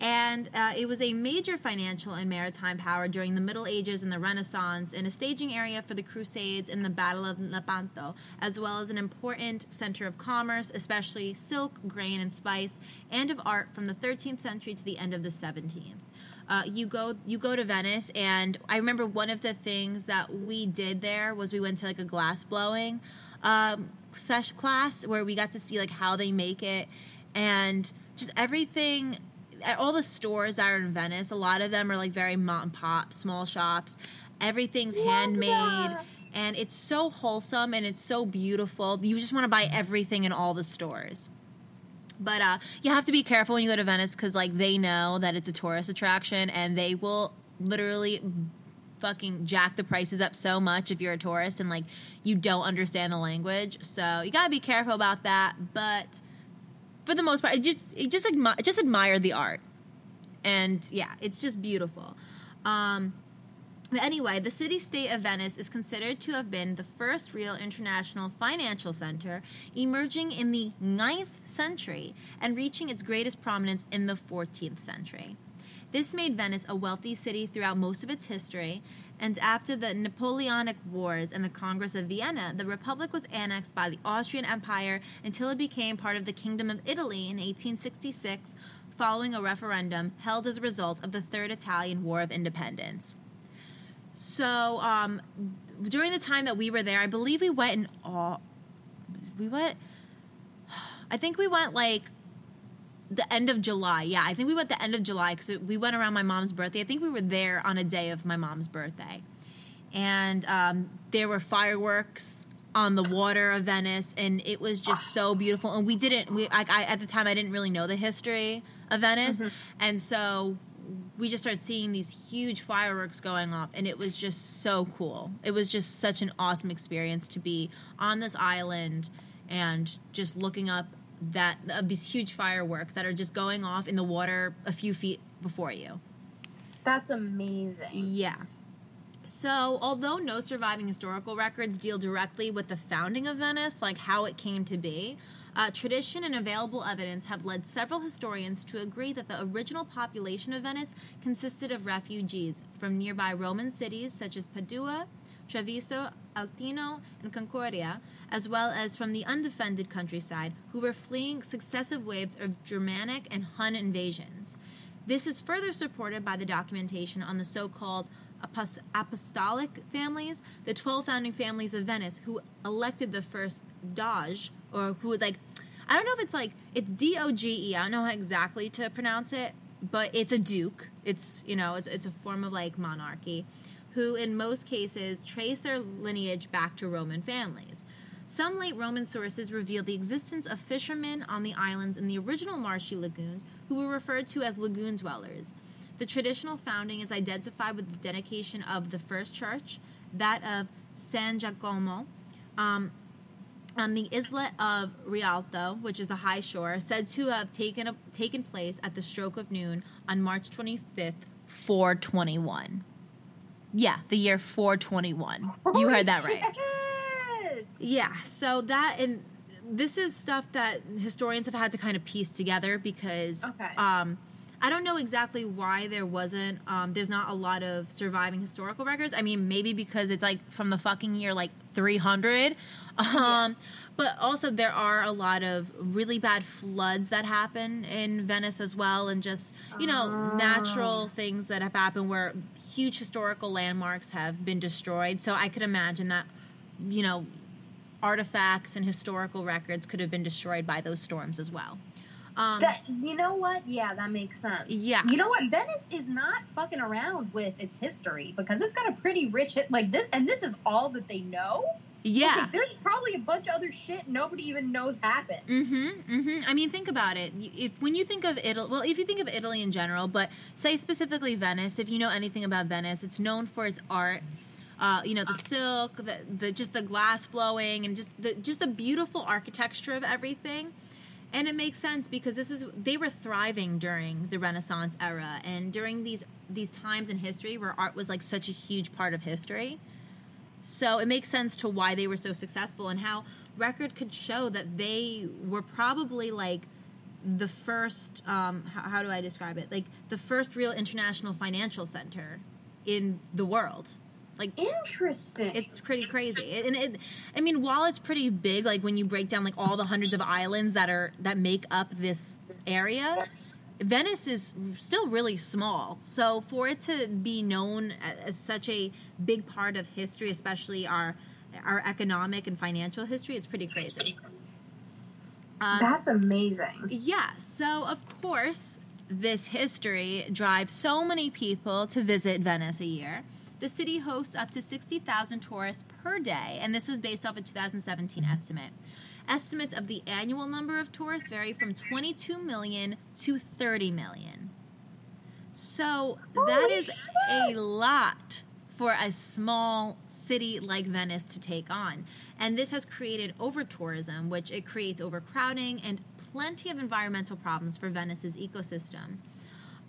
And uh, it was a major financial and maritime power during the Middle Ages and the Renaissance, and a staging area for the Crusades and the Battle of Lepanto, as well as an important center of commerce, especially silk, grain, and spice, and of art from the 13th century to the end of the 17th. Uh, you go you go to Venice, and I remember one of the things that we did there was we went to like a glass blowing um, sesh class where we got to see like how they make it and just everything all the stores that are in Venice, a lot of them are like very mom and pop, small shops. Everything's Love handmade that. and it's so wholesome and it's so beautiful. You just want to buy everything in all the stores. But uh, you have to be careful when you go to Venice because like they know that it's a tourist attraction and they will literally fucking jack the prices up so much if you're a tourist and like you don't understand the language. So you gotta be careful about that. But for the most part, I just I just admi- just admire the art, and yeah, it's just beautiful. Um, but anyway, the city state of Venice is considered to have been the first real international financial center, emerging in the 9th century and reaching its greatest prominence in the 14th century. This made Venice a wealthy city throughout most of its history, and after the Napoleonic Wars and the Congress of Vienna, the Republic was annexed by the Austrian Empire until it became part of the Kingdom of Italy in 1866, following a referendum held as a result of the Third Italian War of Independence. So, um, during the time that we were there, I believe we went in all. We went. [sighs] I think we went like the end of July. Yeah, I think we went the end of July because we went around my mom's birthday. I think we were there on a day of my mom's birthday, and um, there were fireworks on the water of Venice, and it was just so beautiful. And we didn't. We I, I, at the time I didn't really know the history of Venice, and so we just started seeing these huge fireworks going off and it was just so cool it was just such an awesome experience to be on this island and just looking up that of these huge fireworks that are just going off in the water a few feet before you That's amazing. yeah so although no surviving historical records deal directly with the founding of venice like how it came to be uh, tradition and available evidence have led several historians to agree that the original population of Venice consisted of refugees from nearby Roman cities such as Padua, Treviso, Altino, and Concordia, as well as from the undefended countryside who were fleeing successive waves of Germanic and Hun invasions. This is further supported by the documentation on the so called apos- apostolic families, the 12 founding families of Venice, who elected the first Doge, or who would like, I don't know if it's like, it's D O G E, I don't know how exactly to pronounce it, but it's a duke. It's, you know, it's, it's a form of like monarchy, who in most cases trace their lineage back to Roman families. Some late Roman sources reveal the existence of fishermen on the islands in the original marshy lagoons who were referred to as lagoon dwellers. The traditional founding is identified with the dedication of the first church, that of San Giacomo, um, on the islet of Rialto, which is the high shore, said to have taken, taken place at the stroke of noon on March 25th, 421. Yeah, the year 421. You heard that right. [laughs] Yeah, so that and this is stuff that historians have had to kind of piece together because Okay. um, I don't know exactly why there wasn't um, there's not a lot of surviving historical records. I mean, maybe because it's like from the fucking year like 300. Um, But also, there are a lot of really bad floods that happen in Venice as well, and just, you know, Ah. natural things that have happened where huge historical landmarks have been destroyed. So I could imagine that, you know, artifacts and historical records could have been destroyed by those storms as well. Um, That you know what? Yeah, that makes sense. Yeah. You know what? Venice is not fucking around with its history because it's got a pretty rich hit like this, and this is all that they know. yeah. Like, there's probably a bunch of other shit nobody even knows happened. Mm-hmm. Mm-hmm. I mean, think about it. If when you think of Italy, well, if you think of Italy in general, but say specifically Venice, if you know anything about Venice, it's known for its art. Uh, you know, the silk, the, the just the glass blowing, and just the just the beautiful architecture of everything. And it makes sense because this is they were thriving during the Renaissance era and during these these times in history where art was like such a huge part of history. So it makes sense to why they were so successful and how record could show that they were probably like the first um, how, how do I describe it? Like the first real international financial center in the world. Like Interesting. it's pretty crazy. And it, I mean, while it's pretty big, like when you break down like all the hundreds of islands that are that make up this area, Venice is still really small. So for it to be known as such a big part of history, especially our our economic and financial history, it's pretty crazy. Um, That's amazing. yeah, so of course, this history drives so many people to visit Venice a year. The city hosts up to 60,000 tourists per day, and this was based off a 2017 estimate. Estimates of the annual number of tourists vary from 22 million to 30 million. So that is a lot for a small city like Venice to take on. And this has created over tourism, which it creates overcrowding and plenty of environmental problems for Venice's ecosystem.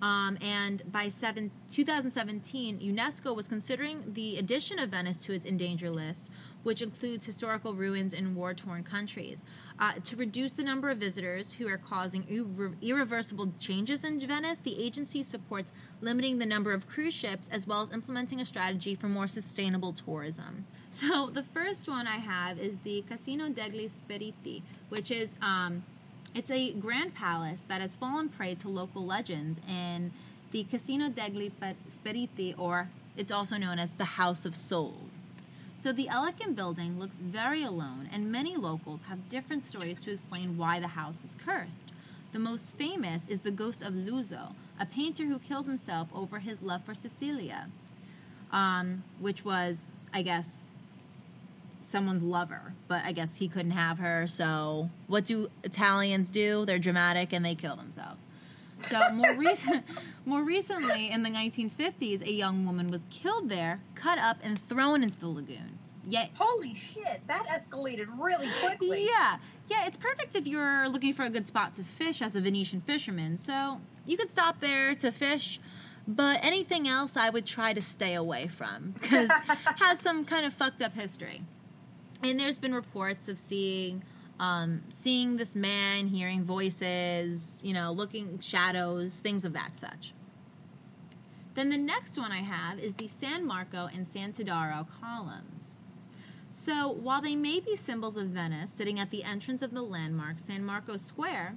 Um, and by seven, 2017, UNESCO was considering the addition of Venice to its endangered list, which includes historical ruins in war torn countries. Uh, to reduce the number of visitors who are causing irre- irreversible changes in Venice, the agency supports limiting the number of cruise ships as well as implementing a strategy for more sustainable tourism. So, the first one I have is the Casino degli Spiriti, which is um, it's a grand palace that has fallen prey to local legends in the Casino degli Spiriti, or it's also known as the House of Souls. So the elegant building looks very alone, and many locals have different stories to explain why the house is cursed. The most famous is the ghost of Luzzo, a painter who killed himself over his love for Cecilia, um, which was, I guess, someone's lover, but I guess he couldn't have her. So, what do Italians do? They're dramatic and they kill themselves. So, more [laughs] recent, more recently, in the 1950s, a young woman was killed there, cut up, and thrown into the lagoon. Yet, Holy shit, that escalated really quickly. yeah, yeah, it's perfect if you're looking for a good spot to fish as a Venetian fisherman. So you could stop there to fish, but anything else I would try to stay away from because [laughs] has some kind of fucked up history. And there's been reports of seeing, um, seeing this man, hearing voices, you know, looking shadows, things of that such. Then the next one I have is the San Marco and San Todaro columns. So, while they may be symbols of Venice sitting at the entrance of the landmark San Marco Square,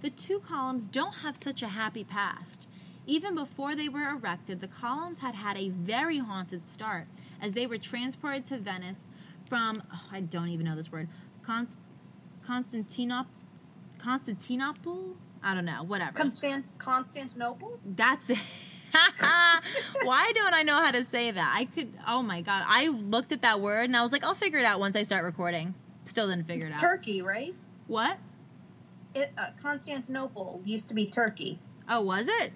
the two columns don't have such a happy past. Even before they were erected, the columns had had a very haunted start as they were transported to Venice from, oh, I don't even know this word, Const- Constantinop- Constantinople? I don't know, whatever. Constant- Constantinople? That's it. [laughs] Why don't I know how to say that? I could. Oh my god! I looked at that word and I was like, I'll figure it out once I start recording. Still didn't figure it out. Turkey, right? What? It, uh, Constantinople used to be Turkey. Oh, was it?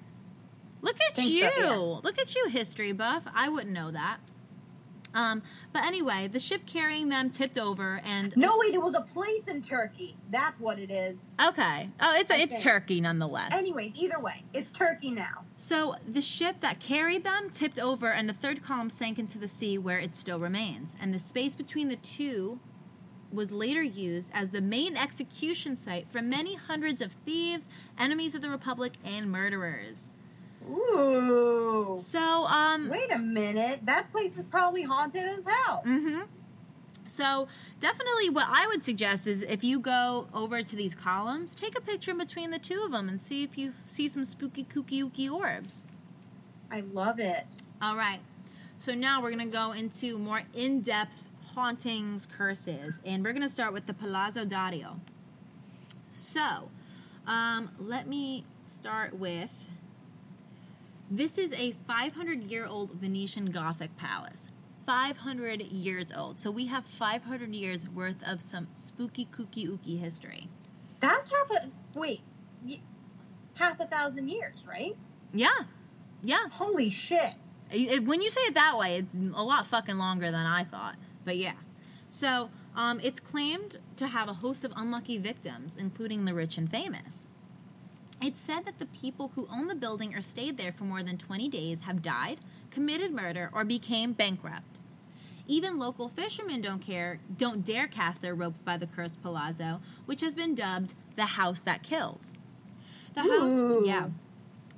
Look at Think so, you! yeah. Look at you, history buff. I wouldn't know that. Um, but anyway, the ship carrying them tipped over, and No, wait, it was a place in Turkey. That's what it is. okay. Oh, it's I it's. Turkey nonetheless. Anyways, either way, it's Turkey now. So the ship that carried them tipped over, and the third column sank into the sea where it still remains. And the space between the two was later used as the main execution site for many hundreds of thieves, enemies of the Republic, and murderers. Ooh. So, um, Wait a minute. That place is probably haunted as hell. Mm-hmm. So definitely, what I would suggest is if you go over to these columns, take a picture in between the two of them and see if you see some spooky, kooky, ooky orbs. I love it. All right. So now we're gonna go into more in-depth hauntings, curses, and we're gonna start with the Palazzo Dario. So, um, let me start with. This is a 500-year-old Venetian Gothic palace. 500 years old. So we have 500 years worth of some spooky, kooky, ooky history. That's half a wait, half a thousand years, right? Yeah, yeah. Holy shit! It- when you say it that way, it's a lot fucking longer than I thought. But yeah. So, um, it's claimed to have a host of unlucky victims, including the rich and famous. It's said that the people who own the building or stayed there for more than 20 days have died, committed murder, or became bankrupt. Even local fishermen don't care, don't dare cast their ropes by the cursed palazzo, which has been dubbed the house that kills. The house, Ooh. yeah.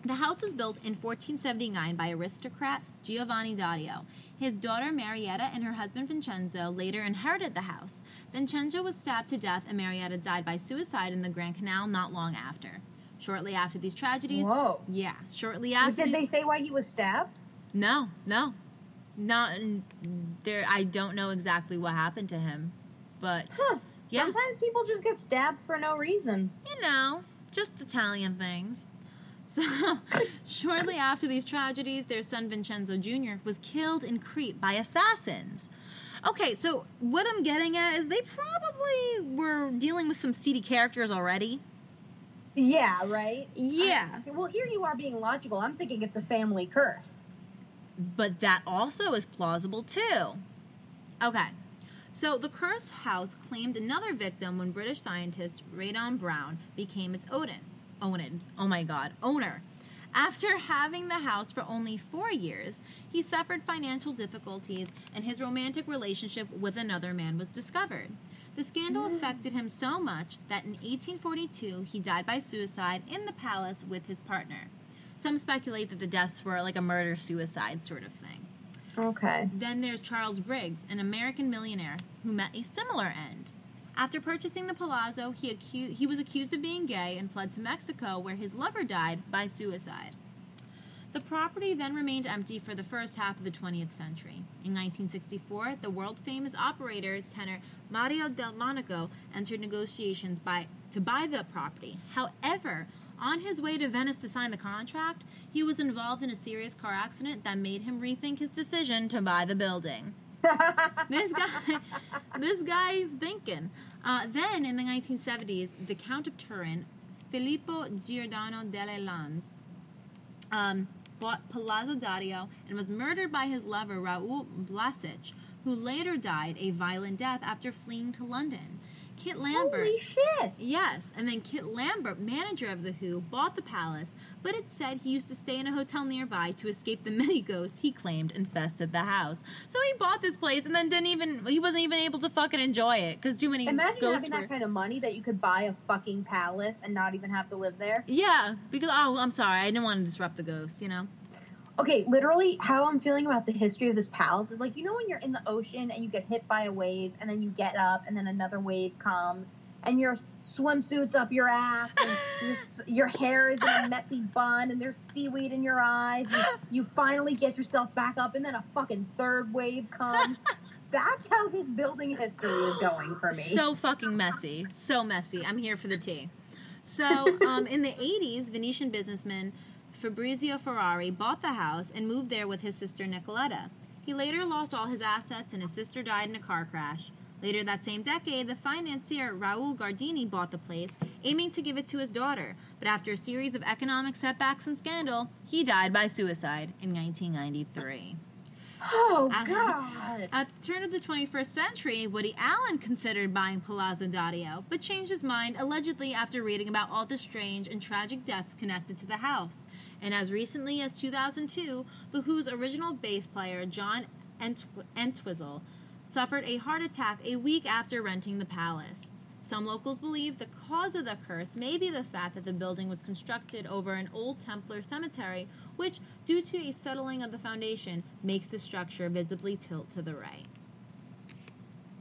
The house was built in 1479 by aristocrat Giovanni Dario. His daughter Marietta and her husband Vincenzo later inherited the house. Vincenzo was stabbed to death and Marietta died by suicide in the Grand Canal not long after. Shortly after these tragedies, Whoa. yeah, shortly But after did these- they say why he was stabbed? No, no. Not there I don't know exactly what happened to him. But Huh. Yeah. Sometimes people just get stabbed for no reason. you know, just Italian things. So, [laughs] shortly after these tragedies, their son Vincenzo Jr. was killed in Crete by assassins. Okay, so what I'm getting at is they probably were dealing with some seedy characters already. Yeah, right? Yeah, I- well, here you are being logical. I'm thinking it's a family curse. but that also is plausible too. Okay, so the cursed house claimed another victim when British scientist Rawdon Brown became its Odin. Owned. Oh my god, owner. After having the house for only four years, he suffered financial difficulties and his romantic relationship with another man was discovered. The scandal affected him so much that in 1842 he died by suicide in the palace with his partner. Some speculate that the deaths were like a murder suicide sort of thing. Okay. Then there's Charles Briggs, an American millionaire who met a similar end. After purchasing the palazzo, he, acu- he was accused of being gay and fled to Mexico, where his lover died by suicide. The property then remained empty for the first half of the 20th century. In 1964, the world famous operator tenor Mario Del Monaco entered negotiations by, to buy the property. However, on his way to Venice to sign the contract, he was involved in a serious car accident that made him rethink his decision to buy the building. [laughs] This guy, this guy's thinking. Uh, then, in the 1970s, the Count of Turin, Filippo Giordano delle Lanz, um, bought Palazzo Dario and was murdered by his lover Raoul Blasich, who later died a violent death after fleeing to London. Kit Lambert. Holy shit! Yes, and then Kit Lambert, manager of the Who, bought the palace, but it said he used to stay in a hotel nearby to escape the many ghosts he claimed infested the house. So he bought this place and then didn't even he wasn't even able to fucking enjoy it because too many Imagine ghosts having were. that kind of money that you could buy a fucking palace and not even have to live there. yeah, because oh, I'm sorry, I didn't want to disrupt the ghosts, you know. Okay, literally, how I'm feeling about the history of this palace is like you know when you're in the ocean and you get hit by a wave and then you get up and then another wave comes and your swimsuit's up your ass and your, hair is in a messy bun and there's seaweed in your eyes and you finally get yourself back up and then a fucking third wave comes. That's how this building history is going for me. So fucking messy. So messy. I'm here for the tea. So, um, in the 80s, Venetian businessman Fabrizio Ferrari bought the house and moved there with his sister Nicoletta. He later lost all his assets and his sister died in a car crash. Later that same decade, the financier Raul Gardini bought the place, aiming to give it to his daughter. But after a series of economic setbacks and scandal, he died by suicide in 1993. oh I- god. At the turn of the 21st century, Woody Allen considered buying Palazzo Dario, but changed his mind allegedly after reading about all the strange and tragic deaths connected to the house. And as recently as 2002, The Who's original bass player, John Ent- Entwistle, suffered a heart attack a week after renting the palace. Some locals believe the cause of the curse may be the fact that the building was constructed over an old Templar cemetery, which, due to a settling of the foundation, makes the structure visibly tilt to the right.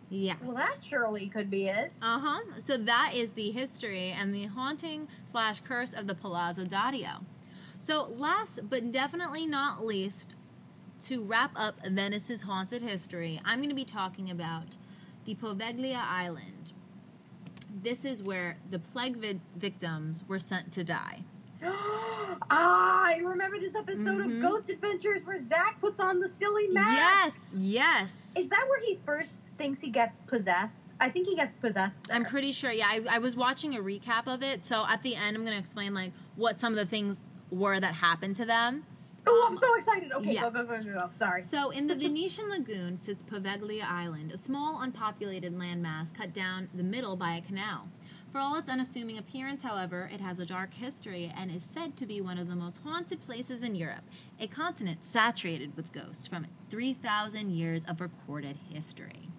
Yeah. Well, that surely could be it. Uh huh. So that is the history and the haunting slash curse of the Palazzo Dario. So, last but definitely not least, to wrap up Venice's haunted history, I'm going to be talking about the Poveglia Island. This is where the plague vi- victims were sent to die. [gasps] ah, I remember this episode Mhm. of Ghost Adventures where Zach puts on the silly mask. Yes, yes. Is that where he first thinks he gets possessed? I think he gets possessed. There. I'm pretty sure. Yeah, I, I was watching a recap of it. So at the end, I'm going to explain like what some of the things were that happened to them. Oh, I'm so excited. Okay, Yeah. go, go, go, go, go. Sorry. So, in the [laughs] Venetian lagoon sits Poveglia Island, a small, unpopulated landmass cut down the middle by a canal. For all its unassuming appearance, however, it has a dark history and is said to be one of the most haunted places in Europe, a continent saturated with ghosts from 3,000 years of recorded history.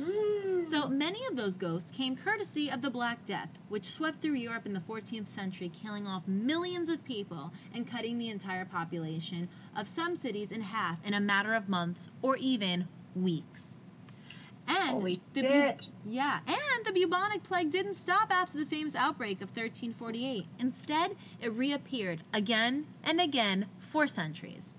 Mm. So many of those ghosts came courtesy of the Black Death, which swept through Europe in the 14th century, killing off millions of people and cutting the entire population of some cities in half in a matter of months or even weeks. And Holy the bu- yeah, and the bubonic plague didn't stop after the famous outbreak of 1348. Instead, it reappeared again and again for centuries.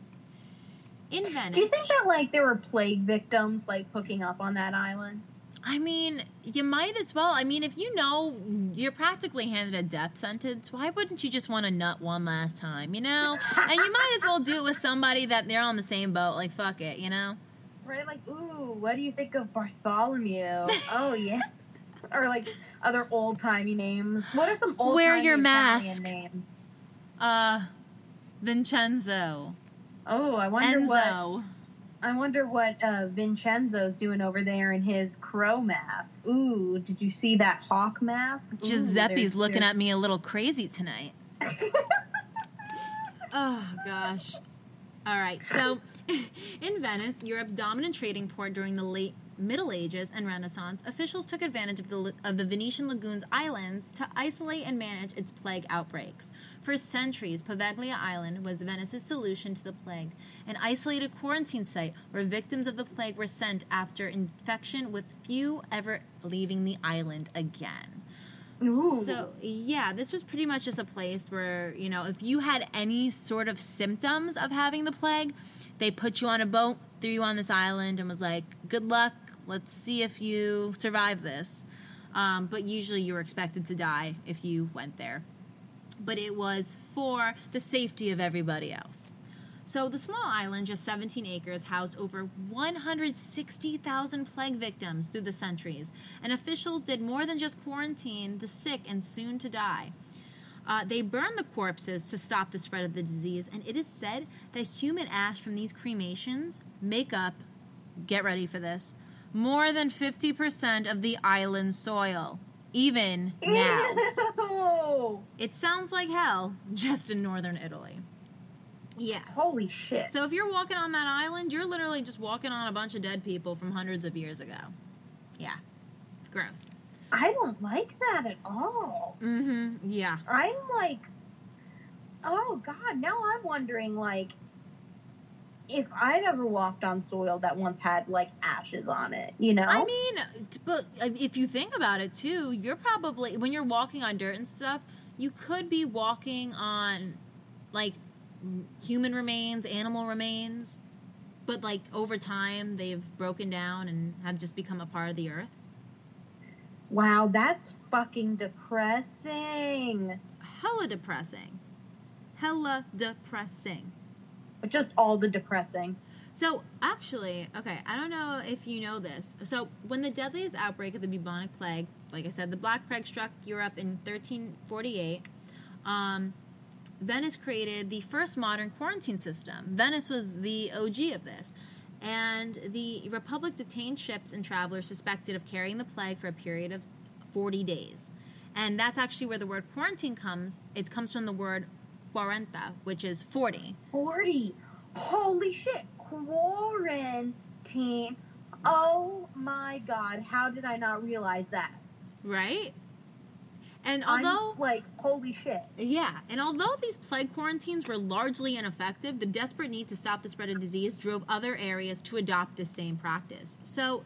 In Venice, Do you think that like there were plague victims like hooking up on that island? I mean, you might as well. I mean, if you know you're practically handed a death sentence, why wouldn't you just want to nut one last time, you know? And you might as well do it with somebody that they're on the same boat. Like, fuck it, you know? Right? Like, ooh, what do you think of Bartholomew? oh yeah. [laughs] Or like other old timey names. What are some old Wear your Italian mask. names? Uh, Vincenzo, Oh, I wonder what I wonder what uh, Vincenzo's doing over there in his crow mask. Ooh, did you see that hawk mask? Ooh, Giuseppe's there's- looking there's- at me a little crazy tonight. [laughs] Oh gosh. All right. So, [laughs] in Venice, Europe's dominant trading port during the late Middle Ages and Renaissance, officials took advantage of the of the Venetian lagoons islands to isolate and manage its plague outbreaks. For centuries, Poveglia Island was Venice's solution to the plague, an isolated quarantine site where victims of the plague were sent after infection, with few ever leaving the island again. Ooh. So yeah, this was pretty much just a place where you know if you had any sort of symptoms of having the plague, they put you on a boat, threw you on this island, and was like, "Good luck. Let's see if you survive this." Um, but usually, you were expected to die if you went there. But it was for the safety of everybody else. So the small island, just 17 acres, housed over 160,000 plague victims through the centuries, and officials did more than just quarantine the sick and soon to die. Uh, they burned the corpses to stop the spread of the disease, and it is said that human ash from these cremations make up, get ready for this, more than 50% of the island's soil, even [laughs] now. Ew. It sounds like hell, just in northern Italy. Yeah. Holy shit. So if you're walking on that island, you're literally just walking on a bunch of dead people from hundreds of years ago. Yeah. Gross. I don't like that at all. Mm-hmm. Yeah. I'm like, oh god, now I'm wondering like if I've ever walked on soil that once had like ashes on it, you know? I mean, but uh, if you think about it too, you're probably when you're walking on dirt and stuff, you could be walking on like human remains, animal remains, but like over time they've broken down and have just become a part of the earth. wow, that's fucking depressing. Hella depressing. Hella depressing. Just all the depressing. So, actually, okay, I don't know if you know this. So, when the deadliest outbreak of the bubonic plague, like I said, the Black Plague struck Europe in 1348, um, Venice created the first modern quarantine system. Venice was the OG of this. And the Republic detained ships and travelers suspected of carrying the plague for a period of 40 days. And that's actually where the word quarantine comes. It comes from the word quarenta, which is 40. 40. Holy shit. Quarantine. Oh my god, how did I not realize that? Right? And I'm although, like, holy shit. yeah, and although these plague quarantines were largely ineffective, the desperate need to stop the spread of disease drove other areas to adopt the same practice. So,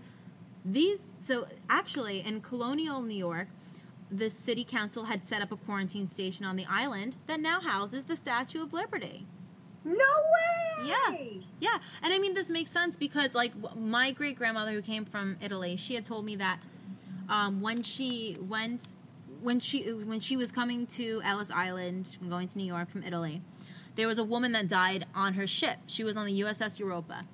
these, so actually, in colonial New York, the city council had set up a quarantine station on the island that now houses the Statue of Liberty. No way! Yeah. Yeah, and I mean this makes sense because like my great grandmother who came from Italy, she had told me that um, when she went when she when she was coming to Ellis Island, going to New York from Italy, there was a woman that died on her ship. She was on the USS Europa,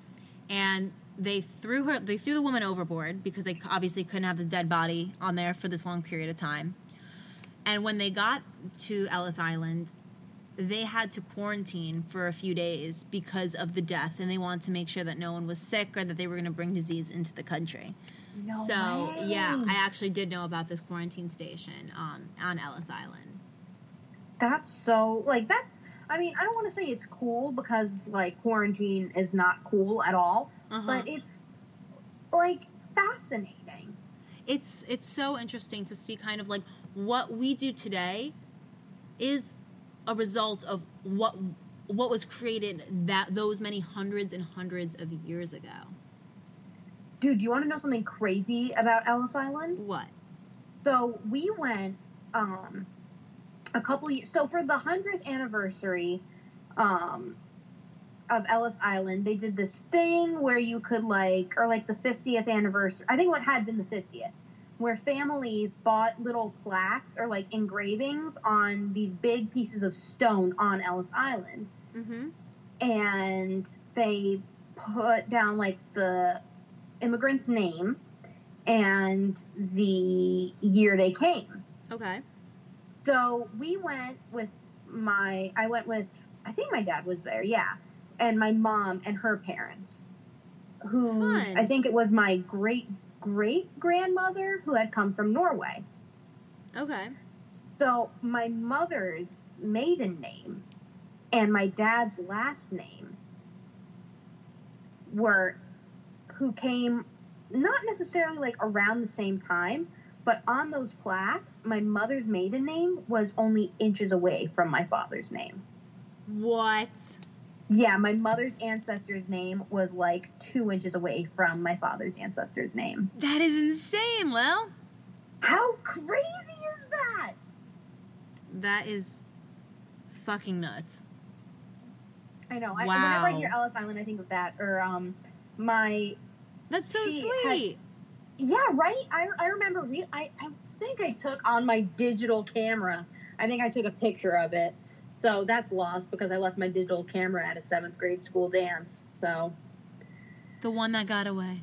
and they threw her they threw the woman overboard because they obviously couldn't have this dead body on there for this long period of time. And when they got to Ellis Island, they had to quarantine for a few days because of the death and they wanted to make sure that no one was sick or that they were going to bring disease into the country. No so, way. yeah, I actually did know about this quarantine station um, on Ellis Island. That's so like that's. I mean, I don't want to say it's cool because like quarantine is not cool at all, Uh-huh. but it's like fascinating. it's it's so interesting to see kind of like what we do today is a result of what what was created that those many hundreds and hundreds of years ago. Dude, do you want to know something crazy about Ellis Island? What? So we went um, a couple years. So for the hundredth anniversary um, of Ellis Island, they did this thing where you could like, or like the fiftieth anniversary. I think what had been the fiftieth, where families bought little plaques or like engravings on these big pieces of stone on Ellis Island, Mm-hmm. and they put down like the immigrant's name and the year they came. Okay. So we went with my, I went with, I think my dad was there, yeah, and my mom and her parents, who I think it was my great great grandmother who had come from Norway. Okay. So my mother's maiden name and my dad's last name were who came not necessarily like around the same time, but on those plaques, my mother's maiden name was only inches away from my father's name. What? Yeah, my mother's ancestor's name was like two inches away from my father's ancestor's name. That is insane, Lil. How crazy is that? That is fucking nuts. I know. I, Wow. whenever I hear Ellis Island, I think of that. Or um, my That's so sweet. yeah, right. I, I remember. Re- I I think I took on my digital camera. I think I took a picture of it. So that's lost because I left my digital camera at a seventh grade school dance. So the one that got away.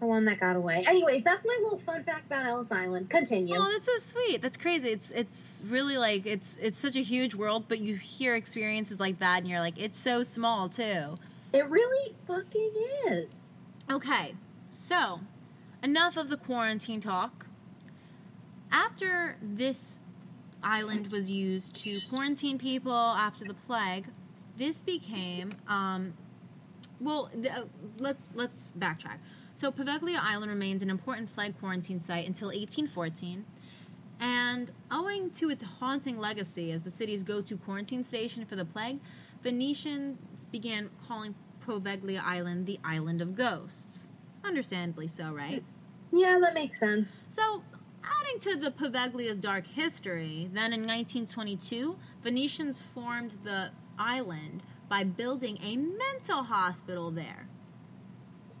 the one that got away. Anyways, that's my little fun fact about Ellis Island. Continue. Oh, that's so sweet. That's crazy. It's it's really like it's it's such a huge world, but you hear experiences like that and you're like, it's so small too. It really fucking is. Okay, so enough of the quarantine talk. After this island was used to quarantine people after the plague, this became um, well. The, uh, let's let's backtrack. So Poveglia Island remains an important plague quarantine site until 1814, and owing to its haunting legacy as the city's go-to quarantine station for the plague, Venetians began calling Poveglia Island the Island of Ghosts. Understandably so, right? Yeah, that makes sense. So, adding to the Poveglia's dark history, then in 1922, Venetians formed the island by building a mental hospital there.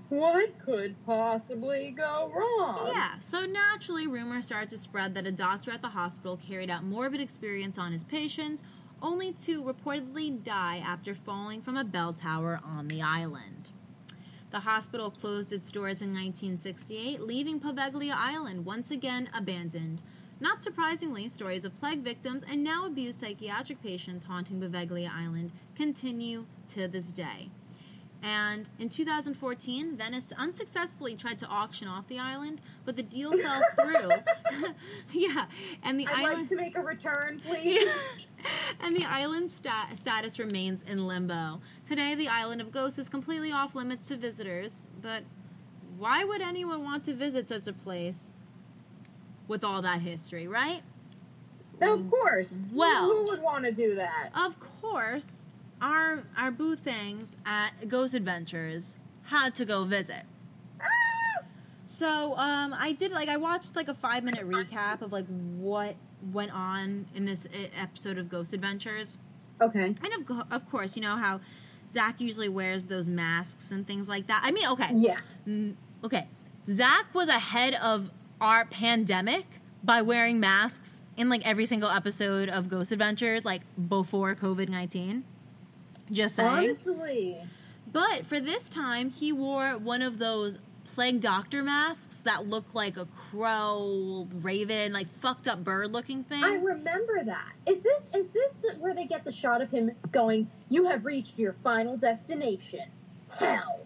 What could possibly go wrong? Yeah, so naturally, rumors started to spread that a doctor at the hospital carried out morbid experiments on his patients, only to reportedly die after falling from a bell tower on the island. The hospital closed its doors in 1968, leaving Poveglia Island once again abandoned. Not surprisingly, stories of plague victims and now abused psychiatric patients haunting Poveglia Island continue to this day. And in 2014, Venice unsuccessfully tried to auction off the island, but the deal fell [laughs] through. [laughs] yeah, and the I'd island like to make a return, [laughs] please. [laughs] and the island's sta- status remains in limbo. Today, the island of Ghosts is completely off limits to visitors, but why would anyone want to visit such a place with all that history, right? of course. Who- Well- who would want to do that? Of course, our our boo things at Ghost Adventures had to go visit. Ah! So um, I did like I watched like a five minute recap of like what went on in this episode of Ghost Adventures. Okay. And of, of course, you know how Zak usually wears those masks and things like that. I mean, okay, Yeah. mm, okay. Zak was ahead of our pandemic by wearing masks in like every single episode of Ghost Adventures, like before COVID nineteen. Just saying. Honestly. But for this time, he wore one of those plague doctor masks that look like a crow, raven, like fucked up bird looking thing. I remember that. Is this is this the, where they get the shot of him going? You have reached your final destination. Hell.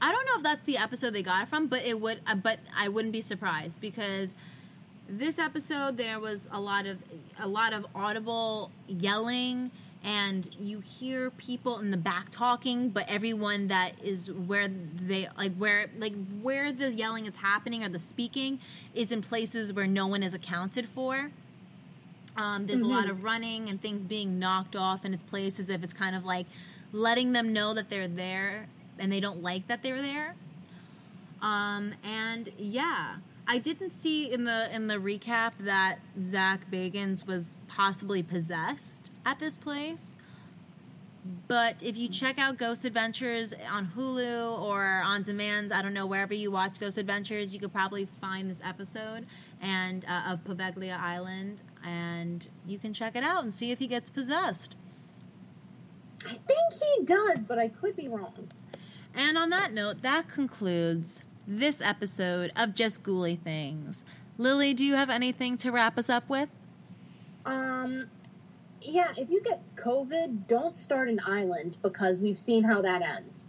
I don't know if that's the episode they got it from, but it would. Uh, but I wouldn't be surprised because this episode there was a lot of a lot of audible yelling and you hear people in the back talking, but everyone that is where they like where like where the yelling is happening or the speaking is in places where no one is accounted for. Um, there's a lot Mhm. of running and things being knocked off in its place as if it's kind of like letting them know that they're there and they don't like that they're there. Um, and yeah, I didn't see in the in the recap that Zak Bagans was possibly possessed at this place. But if you check out Ghost Adventures on Hulu or on demand, I don't know wherever you watch Ghost Adventures, you could probably find this episode and uh, of Poveglia Island, and you can check it out and see if he gets possessed. I think he does, but I could be wrong. And on that note, that concludes this episode of Just Ghouly Things. Lily, do you have anything to wrap us up with? Um, yeah, if you get COVID, don't start an island because we've seen how that ends.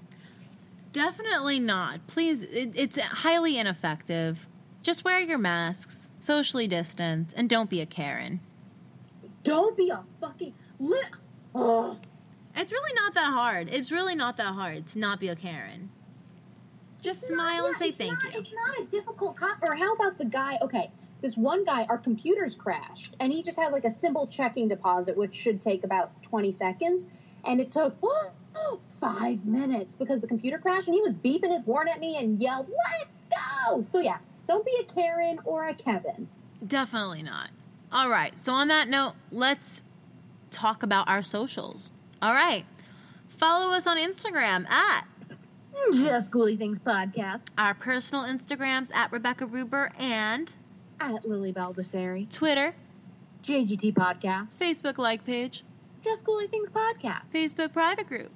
Definitely not. Please, it, it's highly ineffective. Just wear your masks, socially distance, and don't be a Karen. Don't be a fucking lit. Oh, It's really not that hard. It's really not that hard to not be a Karen. Just It's not- smile and say thank not- you. It's not a difficult or how about the guy? Okay, this one guy, our computers crashed, and he just had like a simple checking deposit, which should take about twenty seconds, and it took oh, five minutes because the computer crashed, and he was beeping his horn at me and yelled, "Let's go!" So yeah, don't be a Karen or a Kevin. Definitely not. All right. So, on that note, let's talk about our socials. All right. Follow us on Instagram at Just Ghouly Things podcast our personal Instagrams at Rebecca Ruber and at Lily Baldessari, Twitter, JGT podcast, Facebook like page, Just Ghouly Things podcast, Facebook private group.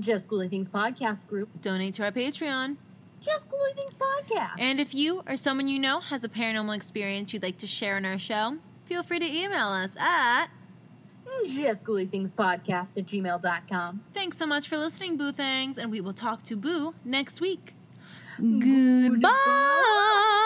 Just Ghouly Things podcast group, Donate to our Patreon. Just Ghouly Things podcast. And if you or someone you know has a paranormal experience you'd like to share on our show, feel free to email us at Just Ghouly Things podcast at gmail.com. Thanks so much for listening, Boo Things, and we will talk to Boo next week. Goodbye. Goodbye.